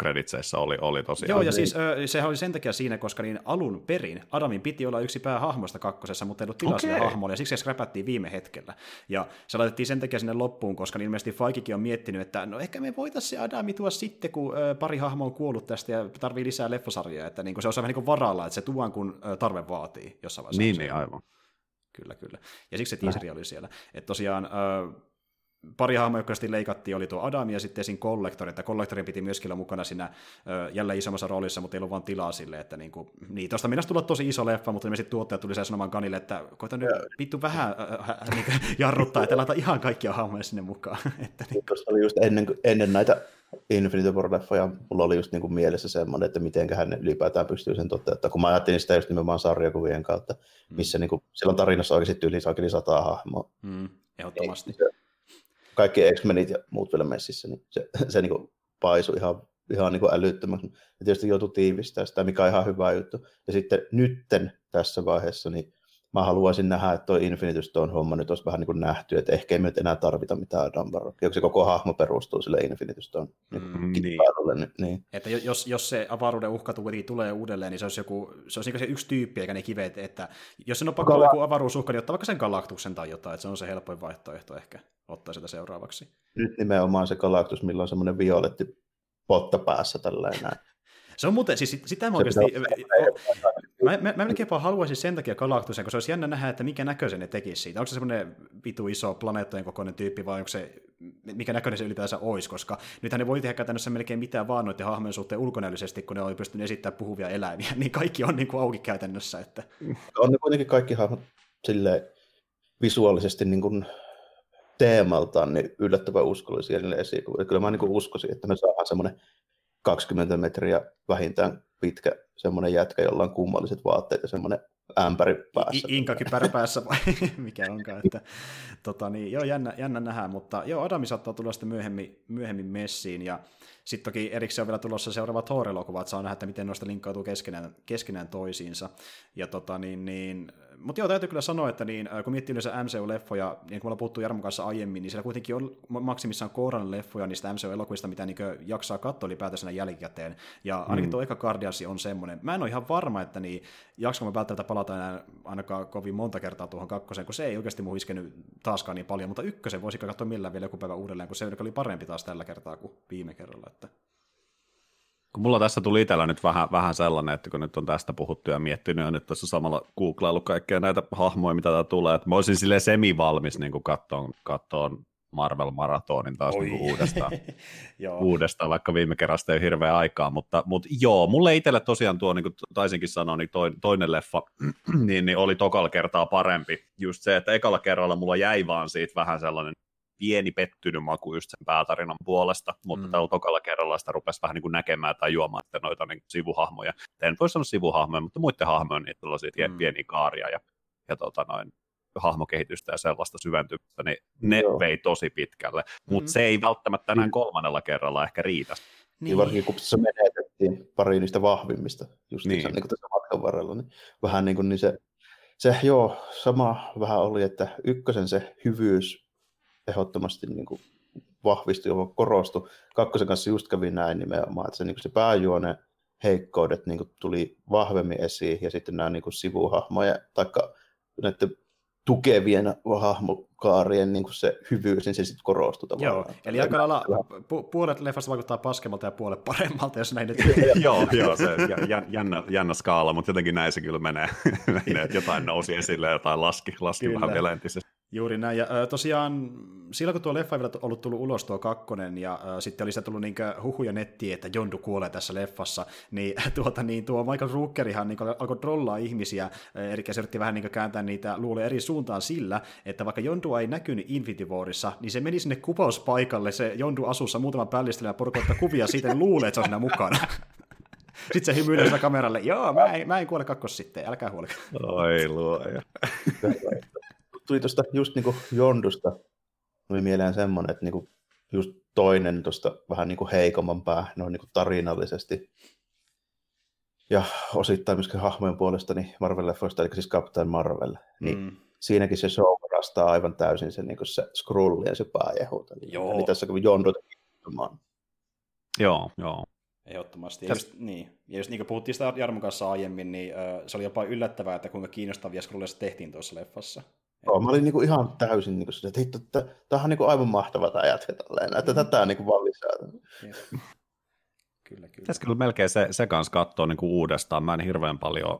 oli, oli tosiaan. Joo, ja siis uh, sehän oli sen takia siinä, koska niin alun perin Adamin piti olla yksi päähahmosta kakkosessa, mutta ei ollut tilaa okay. hahmolle, ja siksi se skräpättiin viime hetkellä. Ja se laitettiin sen takia sinne loppuun, koska niin ilmeisesti Faikikin on miettinyt, että no ehkä me voitaisiin se Adami tuoda sitten, kun pari hahmoa on kuollut tästä ja tarvii lisää leffosarjaa, että niin kuin se on vähän niin kuin varalla, että se tuon kun tarve vaatii jossain vaiheessa. Niin, niin aivan. Kyllä, kyllä. Ja siksi se teaseri oli siellä. Että tosiaan pari hahmoa, jotka leikattiin, oli tuo Adam ja sitten siinä Collector, että Collectorin piti myöskin olla mukana siinä ö, jälleen isommassa roolissa, mutta ei ollut vaan tilaa sille, että niin, kuin, niin tuosta mennä tulla tosi iso leffa, mutta sitten tuottajat tuli sanomaan Kanille, että koita nyt vittu vähän äh, äh, niin jarruttaa, että laita ihan kaikkia hahmoja sinne mukaan. että, niin. Tuossa oli just ennen, ennen näitä Infinity War-leffoja, mulla oli just niin kuin mielessä semmoinen, että miten hän ylipäätään pystyy sen toteuttamaan, kun mä ajattelin sitä just nimenomaan sarjakuvien kautta, missä mm. niin kuin, silloin tarinassa oikeasti yli saakeli sata hahmoa. Mm, ehdottomasti. Ei, kaikki X-Menit ja muut vielä messissä, niin se, se niin kuin paisui ihan, ihan niin kuin älyttömäksi. Ja tietysti joutui tiivistämään sitä, mikä on ihan hyvä juttu. Ja sitten nytten tässä vaiheessa, niin mä haluaisin nähdä, että tuo Infinity Stone homma nyt olisi vähän niin kuin nähty, että ehkä ei me nyt enää tarvita mitään Dunbar. Joku se koko hahmo perustuu sille Infinity Stone mm, niin. niin. niin. Että jos, jos se avaruuden uhka tulee uudelleen, niin se olisi, joku, se olisi niin se yksi tyyppi, eikä ne kivet, että jos se on pakko Kala... joku avaruusuhka, niin ottaa vaikka sen galaktuksen tai jotain, että se on se helpoin vaihtoehto ehkä ottaa sitä seuraavaksi. Nyt nimenomaan se galaktus, millä on semmoinen violetti potta päässä tällainen. Se on muuten, siis sitä mä oikeasti, mä, mä, mä melkein haluaisin sen takia Galactusen, kun se olisi jännä nähdä, että mikä näköisen ne tekisi siitä. Onko se semmoinen vitu iso planeettojen kokoinen tyyppi, vai onko se, mikä näköinen se ylipäänsä olisi, koska nythän ne voi tehdä käytännössä melkein mitään vaan noiden hahmojen suhteen ulkonäöllisesti, kun ne on pystynyt esittämään puhuvia eläimiä, niin kaikki on niin kuin auki käytännössä. Että... On ne kuitenkin kaikki hahmot silleen visuaalisesti niin kuin teemaltaan niin yllättävän uskollisia niille esikuville. Kyllä mä niin uskoisin, että me saadaan semmoinen 20 metriä vähintään pitkä semmoinen jätkä, jolla on kummalliset vaatteet ja semmoinen ämpäri päässä. I- Inkakypärä päässä vai mikä onkaan. Että, tota, niin, joo, jännä, jännä nähdä, mutta joo, Adami saattaa tulla sitten myöhemmin, myöhemmin messiin ja sitten toki erikseen on vielä tulossa seuraava Thor-elokuva, että saa nähdä, että miten noista linkkautuu keskenään, keskenään toisiinsa. Ja tota, niin, niin, mutta joo, täytyy kyllä sanoa, että niin, kun miettii yleensä MCU-leffoja, niin kuin me ollaan puhuttu Jarmon kanssa aiemmin, niin siellä kuitenkin on maksimissaan kooran leffoja niistä MCU-elokuvista, mitä niin jaksaa katsoa ylipäätänsä jälkikäteen. Ja ainakin mm. tuo eka on semmoinen. Mä en ole ihan varma, että niin, jaksanko mä välttämättä palata enää ainakaan kovin monta kertaa tuohon kakkoseen, kun se ei oikeasti mun iskenyt taaskaan niin paljon, mutta ykkösen voisi katsoa millään vielä joku päivä uudelleen, kun se oli parempi taas tällä kertaa kuin viime kerralla. Että... Kun mulla tässä tuli itsellä nyt vähän, vähän sellainen, että kun nyt on tästä puhuttu ja miettinyt ja nyt tässä samalla googlailu kaikkea näitä hahmoja, mitä tää tulee, että mä olisin sille semi-valmis niin kattoon, kattoon Marvel-maratonin taas niin uudestaan, uudestaan, vaikka viime kerrasta ei hirveä aikaa, mutta, mutta joo, mulle itselle tosiaan tuo, niin kuin taisinkin sanoa, niin toinen leffa niin, niin oli tokalla kertaa parempi. Just se, että ekalla kerralla mulla jäi vaan siitä vähän sellainen pieni pettynyt maku just sen päätarinan puolesta, mutta mm. tällä tokalla kerralla sitä rupesi vähän niin kuin näkemään tai juomaan että noita niin sivuhahmoja. En voi sanoa sivuhahmoja, mutta muiden hahmoja niitä tällaisia mm. pieniä kaaria ja, ja tota noin, hahmokehitystä ja sellaista syventymistä, niin ne Joo. vei tosi pitkälle. Mutta mm. se ei välttämättä enää niin. kolmannella kerralla ehkä riitä. Niin. niin varsinkin kun se menetettiin pari niistä vahvimmista just niin. niin kuin tässä matkan varrella, niin vähän niin kuin niin se, se, joo, sama vähän oli, että ykkösen se hyvyys ehdottomasti niin kuin vahvistui ja korostui. Kakkosen kanssa just kävi näin nimenomaan, että se, niin kuin se pääjuone heikkoudet niin kuin tuli vahvemmin esiin ja sitten nämä niin kuin sivuhahmoja, taikka näiden tukevien hahmokaarien niin se hyvyys, niin se sitten korostuu tavallaan. Joo, eli aika lailla pu- puolet leffasta vaikuttaa paskemmalta ja puolet paremmalta, jos näin nyt... joo, joo, se jännä, jännä skaala, mutta jotenkin näin se kyllä menee, menee että jotain nousi esille, jotain laski, laski kyllä. vähän vielä entisesti. Juuri näin. Ja äh, tosiaan silloin, kun tuo leffa ei vielä ollut tullut ulos tuo kakkonen, ja äh, sitten oli sitä tullut niin huhuja nettiin, että Jondu kuolee tässä leffassa, niin, tuota, niin tuo Michael Rookerihan niin alkoi trollaa ihmisiä, äh, eli se yritti vähän niin kääntää niitä luulee eri suuntaan sillä, että vaikka Jondu ei näkynyt Infinity Warissa, niin se meni sinne kuvauspaikalle, se Jondu asussa muutaman pällistelijän porukka kuvia siitä, niin luulee, että se on siinä mukana. Sitten se hymyilee sitä kameralle, joo, mä en, mä en kuole kakkos sitten, älkää huolika. Oi luoja tuli tuosta just niin kuin Jondusta, tuli mieleen semmoinen, että niin kuin just toinen tuosta vähän niin kuin heikomman pää, noin niin kuin tarinallisesti. Ja osittain myöskin hahmojen puolesta niin Marvel-leffoista, eli siis Captain Marvel. Niin mm. siinäkin se show varastaa aivan täysin se, niin kuin se Skrull ja se pääjehu. Joo. Eli tässä kun Jondu Joo, joo. Ehdottomasti. Ja just, niin. ja just niin kuin puhuttiin sitä Jarmon kanssa aiemmin, niin uh, se oli jopa yllättävää, että kuinka kiinnostavia Skrulleista tehtiin tuossa leffassa. Joo, mä olin niinku ihan täysin, niinku, että hitto, tämä on niinku aivan mahtava tämä jätkä tälleen, että mm. tätä niinku vaan lisää. Kyllä, kyllä. Tässä kyllä melkein se, se kanssa katsoa niinku uudestaan. Mä en hirveän paljon,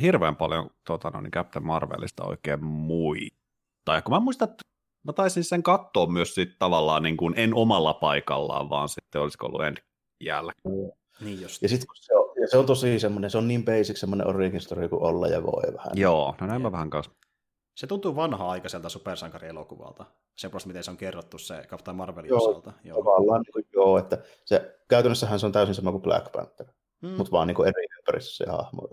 hirveän paljon tota, no, niin Captain Marvelista oikein muita. Ja kun mä muistan, että mä taisin sen katsoa myös sit tavallaan niin kuin en omalla paikallaan, vaan sitten olisiko ollut en jälkeen. Mm. Niin just. Ja sitten se on, ja se on tosi semmoinen, se on niin basic semmoinen origin story kuin olla ja voi vähän. Joo, no näin mä vähän kanssa se tuntuu vanha-aikaiselta supersankarielokuvalta. Se puolesta, miten se on kerrottu se Captain Marvelin joo, osalta. Joo, tavallaan niin kuin, joo, että se, käytännössähän se on täysin sama kuin Black Panther, mm. mutta vaan niin kuin eri ympäristössä se hahmo.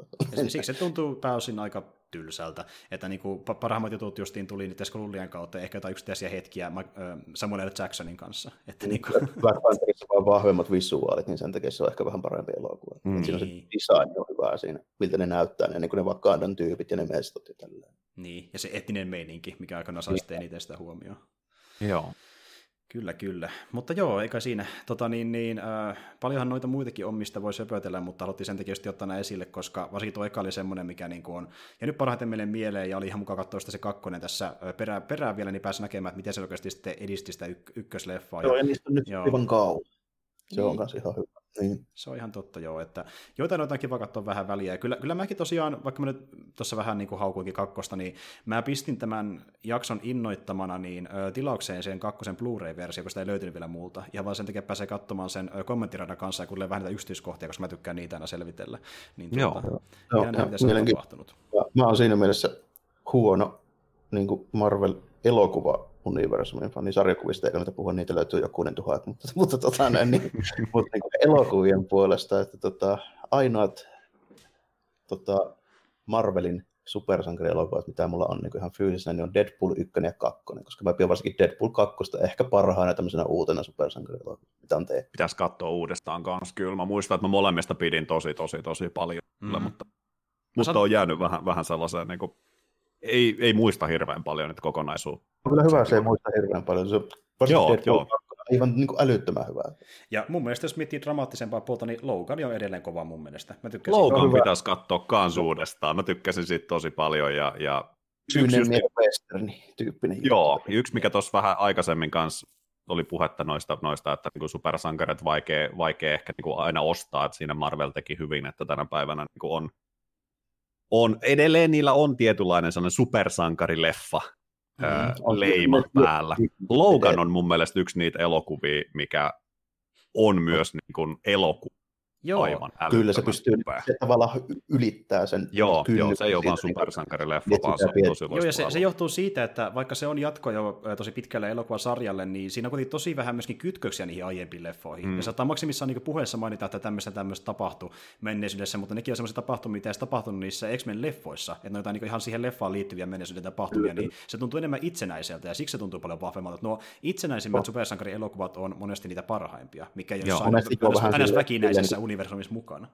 Siksi se tuntuu pääosin aika tylsältä, että niin kuin parhaimmat jutut justiin tuli niiden Skrullien kautta, ehkä jotain yksittäisiä hetkiä Samuel L. Jacksonin kanssa. Että niin kuin... Black Pantherissa on vahvemmat visuaalit, niin sen takia se on ehkä vähän parempi elokuva. Mm. Siinä on se niin. design on hyvä siinä, miltä ne näyttää, ne, niin kuin ne Wakandan tyypit ja ne mestot ja tälleen. Niin, ja se etninen meininki, mikä aikana sai sitten eniten sitä huomioon. Joo. Kyllä, kyllä. Mutta joo, eikä siinä. Tota, niin, niin, äh, paljonhan noita muitakin on, mistä voi söpötellä, mutta haluttiin sen takia ottaa nämä esille, koska varsinkin tuo eka oli semmoinen, mikä niin kuin on. Ja nyt parhaiten meille mieleen, ja oli ihan mukaan katsoa sitä se kakkonen tässä perään, perään vielä, niin pääsi näkemään, että miten se oikeasti sitten edisti sitä yk- ykkösleffaa. Joo, ja, ja niistä on nyt joo. aivan kauan. Se niin. on myös ihan hyvä. Niin. Se on ihan totta, joo. Että joitain noita on kiva katsoa vähän väliä. Ja kyllä, kyllä mäkin tosiaan, vaikka mä nyt tuossa vähän niin kuin haukuinkin kakkosta, niin mä pistin tämän jakson innoittamana niin ö, tilaukseen sen kakkosen Blu-ray-versio, koska sitä ei löytynyt vielä muulta. Ja vaan sen takia pääsee katsomaan sen ö, kommenttiradan kanssa ja kuulee vähän niitä yksityiskohtia, koska mä tykkään niitä aina selvitellä. Niin tuota, joo, joo, joo, mitä se on tapahtunut. Mä oon siinä mielessä huono niin kuin Marvel-elokuva universumin fani sarjakuvista, eikä nyt puhua, niitä löytyy jokunen tuhat, mutta, mutta, tota, näin, niin, mutta niin elokuvien puolesta, että tota, ainoat tota, Marvelin supersankarielokuvat, mitä mulla on niin ihan fyysisenä, niin on Deadpool 1 ja 2, koska mä pidän varsinkin Deadpool 2 ehkä parhaana tämmöisenä uutena supersankarielokuvana, mitä on tehty. Pitäisi katsoa uudestaan kanssa, kyllä. Mä muistan, että mä molemmista pidin tosi, tosi, tosi paljon, mm. mutta, mutta san... on jäänyt vähän, vähän sellaiseen niin kuin ei, ei muista hirveän paljon nyt kokonaisuutta. On kyllä hyvä, se ei muista hirveän paljon. Se on joo, joo. aivan niin kuin älyttömän hyvää. Ja mun mielestä, jos miettii dramaattisempaa puolta, niin Logan on edelleen kova mun mielestä. Mä Logan pitäisi katsoa kans uudestaan. Mä tykkäsin siitä tosi paljon. Ja, ja yksi just... westerni tyyppinen. Joo, yksi mikä tuossa vähän aikaisemmin kanssa oli puhetta noista, noista että niin supersankarit vaikea, vaikea ehkä niin kuin aina ostaa, että siinä Marvel teki hyvin, että tänä päivänä niin on on, edelleen niillä on tietynlainen sellainen supersankarileffa mm, leima päällä. Logan on mun mielestä yksi niitä elokuvia, mikä on myös niin kuin elokuva Joo, aivan Kyllä se pystyy, se tavallaan ylittää sen Joo, joo se ei ole vaan supersankarileffa, vaan se on tosi Joo, ja se, se, johtuu siitä, että vaikka se on jatko jo tosi pitkälle elokuvasarjalle, niin siinä on kuitenkin tosi vähän myöskin kytköksiä niihin aiempiin leffoihin. Mm. Ja saattaa maksimissaan niin puheessa mainita, että tämmöistä tämmöistä tapahtui menneisyydessä, mutta nekin on semmoisia tapahtumia, mitä ei tapahtunut niissä X-Men-leffoissa, että ne on jotain niin ihan siihen leffaan liittyviä menneisyyden tapahtumia, mm. niin se tuntuu enemmän itsenäiseltä, ja siksi se tuntuu paljon vahvemmalta. Nuo itsenäisimmät oh. supersankarielokuvat on monesti niitä parhaimpia, mikä jossain aina väkinäisessä universumissa mukana.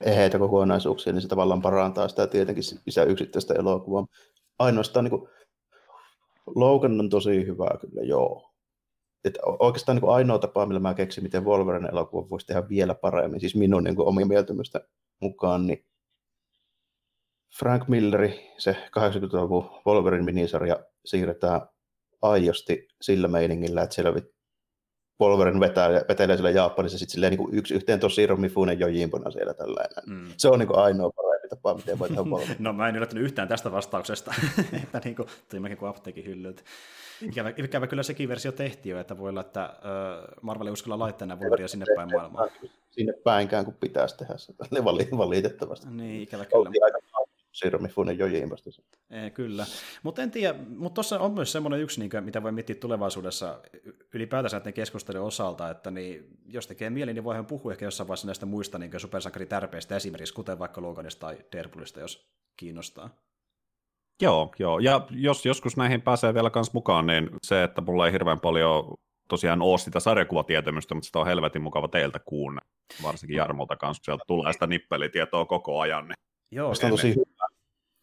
Eheitä kokonaisuuksia, niin se tavallaan parantaa sitä tietenkin isä yksittäistä elokuvaa. Ainoastaan niin Logan on tosi hyvä kyllä, joo. Et oikeastaan niin ainoa tapa, millä mä keksin, miten Wolverine elokuva voisi tehdä vielä paremmin, siis minun niin kuin, omia mieltymystä mukaan, niin Frank Milleri, se 80-luvun Wolverine-minisarja, siirretään aiosti sillä meiningillä, että siellä Wolverine vetää, vetelee siellä Japanissa sitten silleen niin yksi yhteen tosi Romifunen Jojimpona siellä tällainen. Mm. Se on niin kuin ainoa parempi tapa, miten voi tehdä No mä en yllättynyt yhtään tästä vastauksesta, että niin kuin, tuli mäkin kuin apteekin hyllyltä. Ikävä, ikävä, kyllä sekin versio tehtiin jo, että voi olla, että uh, Marvel ei uskalla laittaa nämä Wolverine sinne päin maailmaa. Sinne päinkään, kun pitäisi tehdä sitä, valitettavasti. Niin, ikävä kyllä. Oltiin aika Sirmifunen jojiimasta. E, kyllä, mutta en tiedä, mutta tuossa on myös semmoinen yksi, niin kuin, mitä voi miettiä tulevaisuudessa ylipäätänsä näiden keskustelun osalta, että niin, jos tekee mieli, niin voihan puhua ehkä jossain vaiheessa näistä muista niin supersankaritärpeistä esimerkiksi, kuten vaikka Loganista tai Deadpoolista, jos kiinnostaa. Joo, joo, ja jos joskus näihin pääsee vielä kans mukaan, niin se, että mulla ei hirveän paljon tosiaan ole sitä sarjakuvatietämystä, mutta sitä on helvetin mukava teiltä kuunnella, varsinkin Jarmolta kanssa, kun sieltä tulee sitä nippelitietoa koko ajan. Niin Joo, on tosi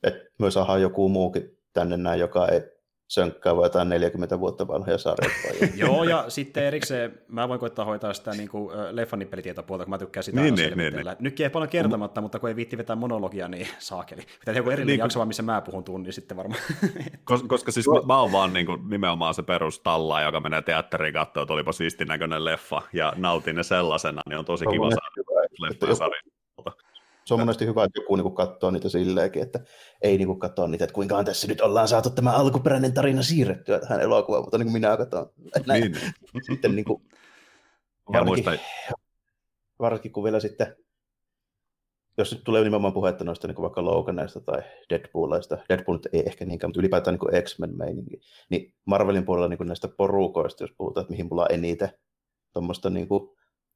että myös saadaan joku muukin tänne näin, joka ei sönkkää vai jotain 40 vuotta vanhoja sarjoja. Joo, ja sitten erikseen mä voin koittaa hoitaa sitä niin kuin, leffan nippelitietopuolta, kun mä tykkään sitä niin, niin, niin, niin. Nyt ei paljon kertomatta, mutta kun ei viitti vetää monologia, niin saakeli. Pitää joku erillinen niin, jakso, vaan missä mä puhun tunnin sitten varmaan. Koska, koska siis mä, mä oon vaan niin kuin, nimenomaan se perustalla, joka menee teatteriin katsoa, että olipa siistin näköinen leffa, ja nautin ne sellaisena, niin on tosi kiva saada leffa se on monesti hyvä, että joku niin katsoo niitä silleenkin, että ei niin katsoa niitä, että kuinka tässä nyt ollaan saatu tämä alkuperäinen tarina siirrettyä tähän elokuvaan, mutta niin kuin minä katson. Näin. Niin. Sitten niin kuin, varsinkin, varsinkin kun vielä sitten, jos nyt tulee nimenomaan puhetta noista niin kuin vaikka Loganista tai Deadpoolista, Deadpool ei ehkä niinkään, mutta ylipäätään niin X-Men-meininki, niin Marvelin puolella niin kuin näistä porukoista, jos puhutaan, että mihin mulla on eniten tuommoista niin kuin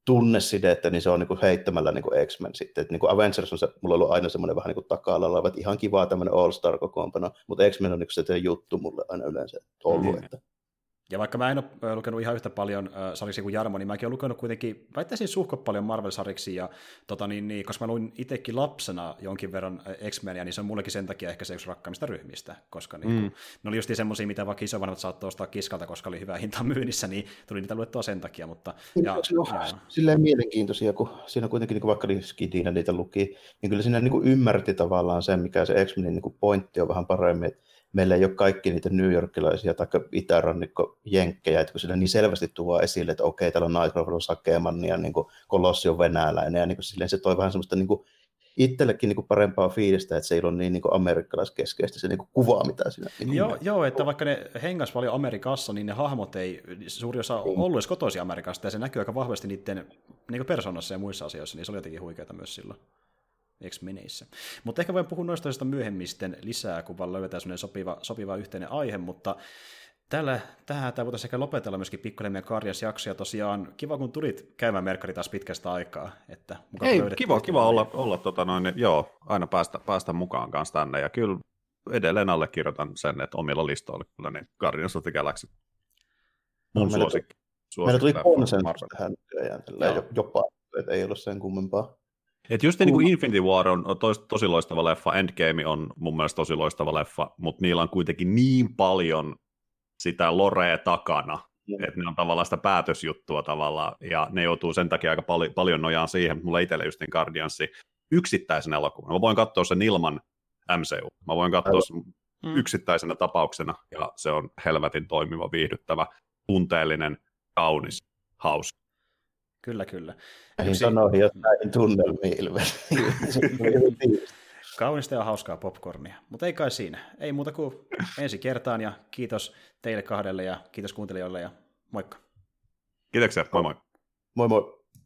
tunnesidettä, niin se on niin kuin heittämällä niin kuin X-Men sitten. Et niin kuin Avengers on se, mulla on ollut aina semmoinen vähän niin kuin taka-alalla, että ihan kivaa tämmöinen All-Star kokoonpano, mutta X-Men on niin se juttu mulle aina yleensä ollut. Mm. Että ja vaikka mä en ole lukenut ihan yhtä paljon äh, sariksi kuin Jarmo, niin mäkin olen lukenut kuitenkin, väittäisin suhko paljon Marvel-sariksi, ja, tota, niin, niin, koska mä luin itsekin lapsena jonkin verran X-Menia, niin se on mullekin sen takia ehkä se yksi rakkaimmista ryhmistä, koska niin, mm. ne oli just semmoisia, mitä vaikka isovanhemmat saattoi ostaa kiskalta, koska oli hyvä hinta myynnissä, niin tuli niitä luettua sen takia. Mutta, ja, ja, silleen mielenkiintoisia, kun siinä kuitenkin niin kuin vaikka Skidinä niitä luki, niin kyllä siinä niin kuin ymmärti tavallaan sen, mikä se X-Menin niin kuin pointti on vähän paremmin, että meillä ei ole kaikki niitä New Yorkilaisia tai itärannikko jenkkejä, että kun sillä niin selvästi tuo esille, että okei, täällä on Nightcrawler Sakeman ja niin Kolossi on venäläinen, ja niin kuin silleen se toi vähän semmoista niin kuin itsellekin niin parempaa fiilistä, että se ei ole niin, niin amerikkalaiskeskeistä se niin kuin kuva, mitä siinä niin joo, joo, että vaikka ne hengas paljon Amerikassa, niin ne hahmot ei suuri osa mm. ollut edes kotoisin Amerikasta, ja se näkyy aika vahvasti niiden niin persoonassa ja muissa asioissa, niin se oli jotenkin huikeaa myös silloin. X-meneissä. Mutta ehkä voin puhua noista myöhemmin sitten lisää, kun vaan löydetään sellainen sopiva, sopiva yhteinen aihe, mutta Tällä, tähän tämä voitaisiin ehkä lopetella myöskin pikkuinen meidän karjas jakso, ja tosiaan kiva, kun tulit käymään Merkari taas pitkästä aikaa. Että Ei, kiva, kiva olla, olla tota noin, joo, aina päästä, päästä mukaan kanssa tänne, ja kyllä edelleen allekirjoitan sen, että omilla listoilla kyllä niin Guardians of the Galaxy mun no, suosikki. Meillä tuli konsensus tähän jopa, että ei ole sen kummempaa. Et just niin kuin Infinity War on, tos, tosi loistava leffa, Endgame on mun mielestä tosi loistava leffa, mutta niillä on kuitenkin niin paljon sitä lorea takana, mm. että ne on tavallaan sitä päätösjuttua tavallaan, ja ne joutuu sen takia aika pal- paljon nojaan siihen, mutta mulla itselle just niin Guardiansi yksittäisen elokuvan. Mä voin katsoa sen ilman MCU. Mä voin katsoa sen mm. yksittäisenä tapauksena, ja se on helvetin toimiva, viihdyttävä, tunteellinen, kaunis, hauska. Kyllä, kyllä. Näihin Yksi... sanoihin, jos näihin tunnelmiin ilmeisesti. Kaunista ja hauskaa popcornia. Mutta ei kai siinä. Ei muuta kuin ensi kertaan ja kiitos teille kahdelle ja kiitos kuuntelijoille ja moikka. Kiitoksia, moi moi. Moi moi.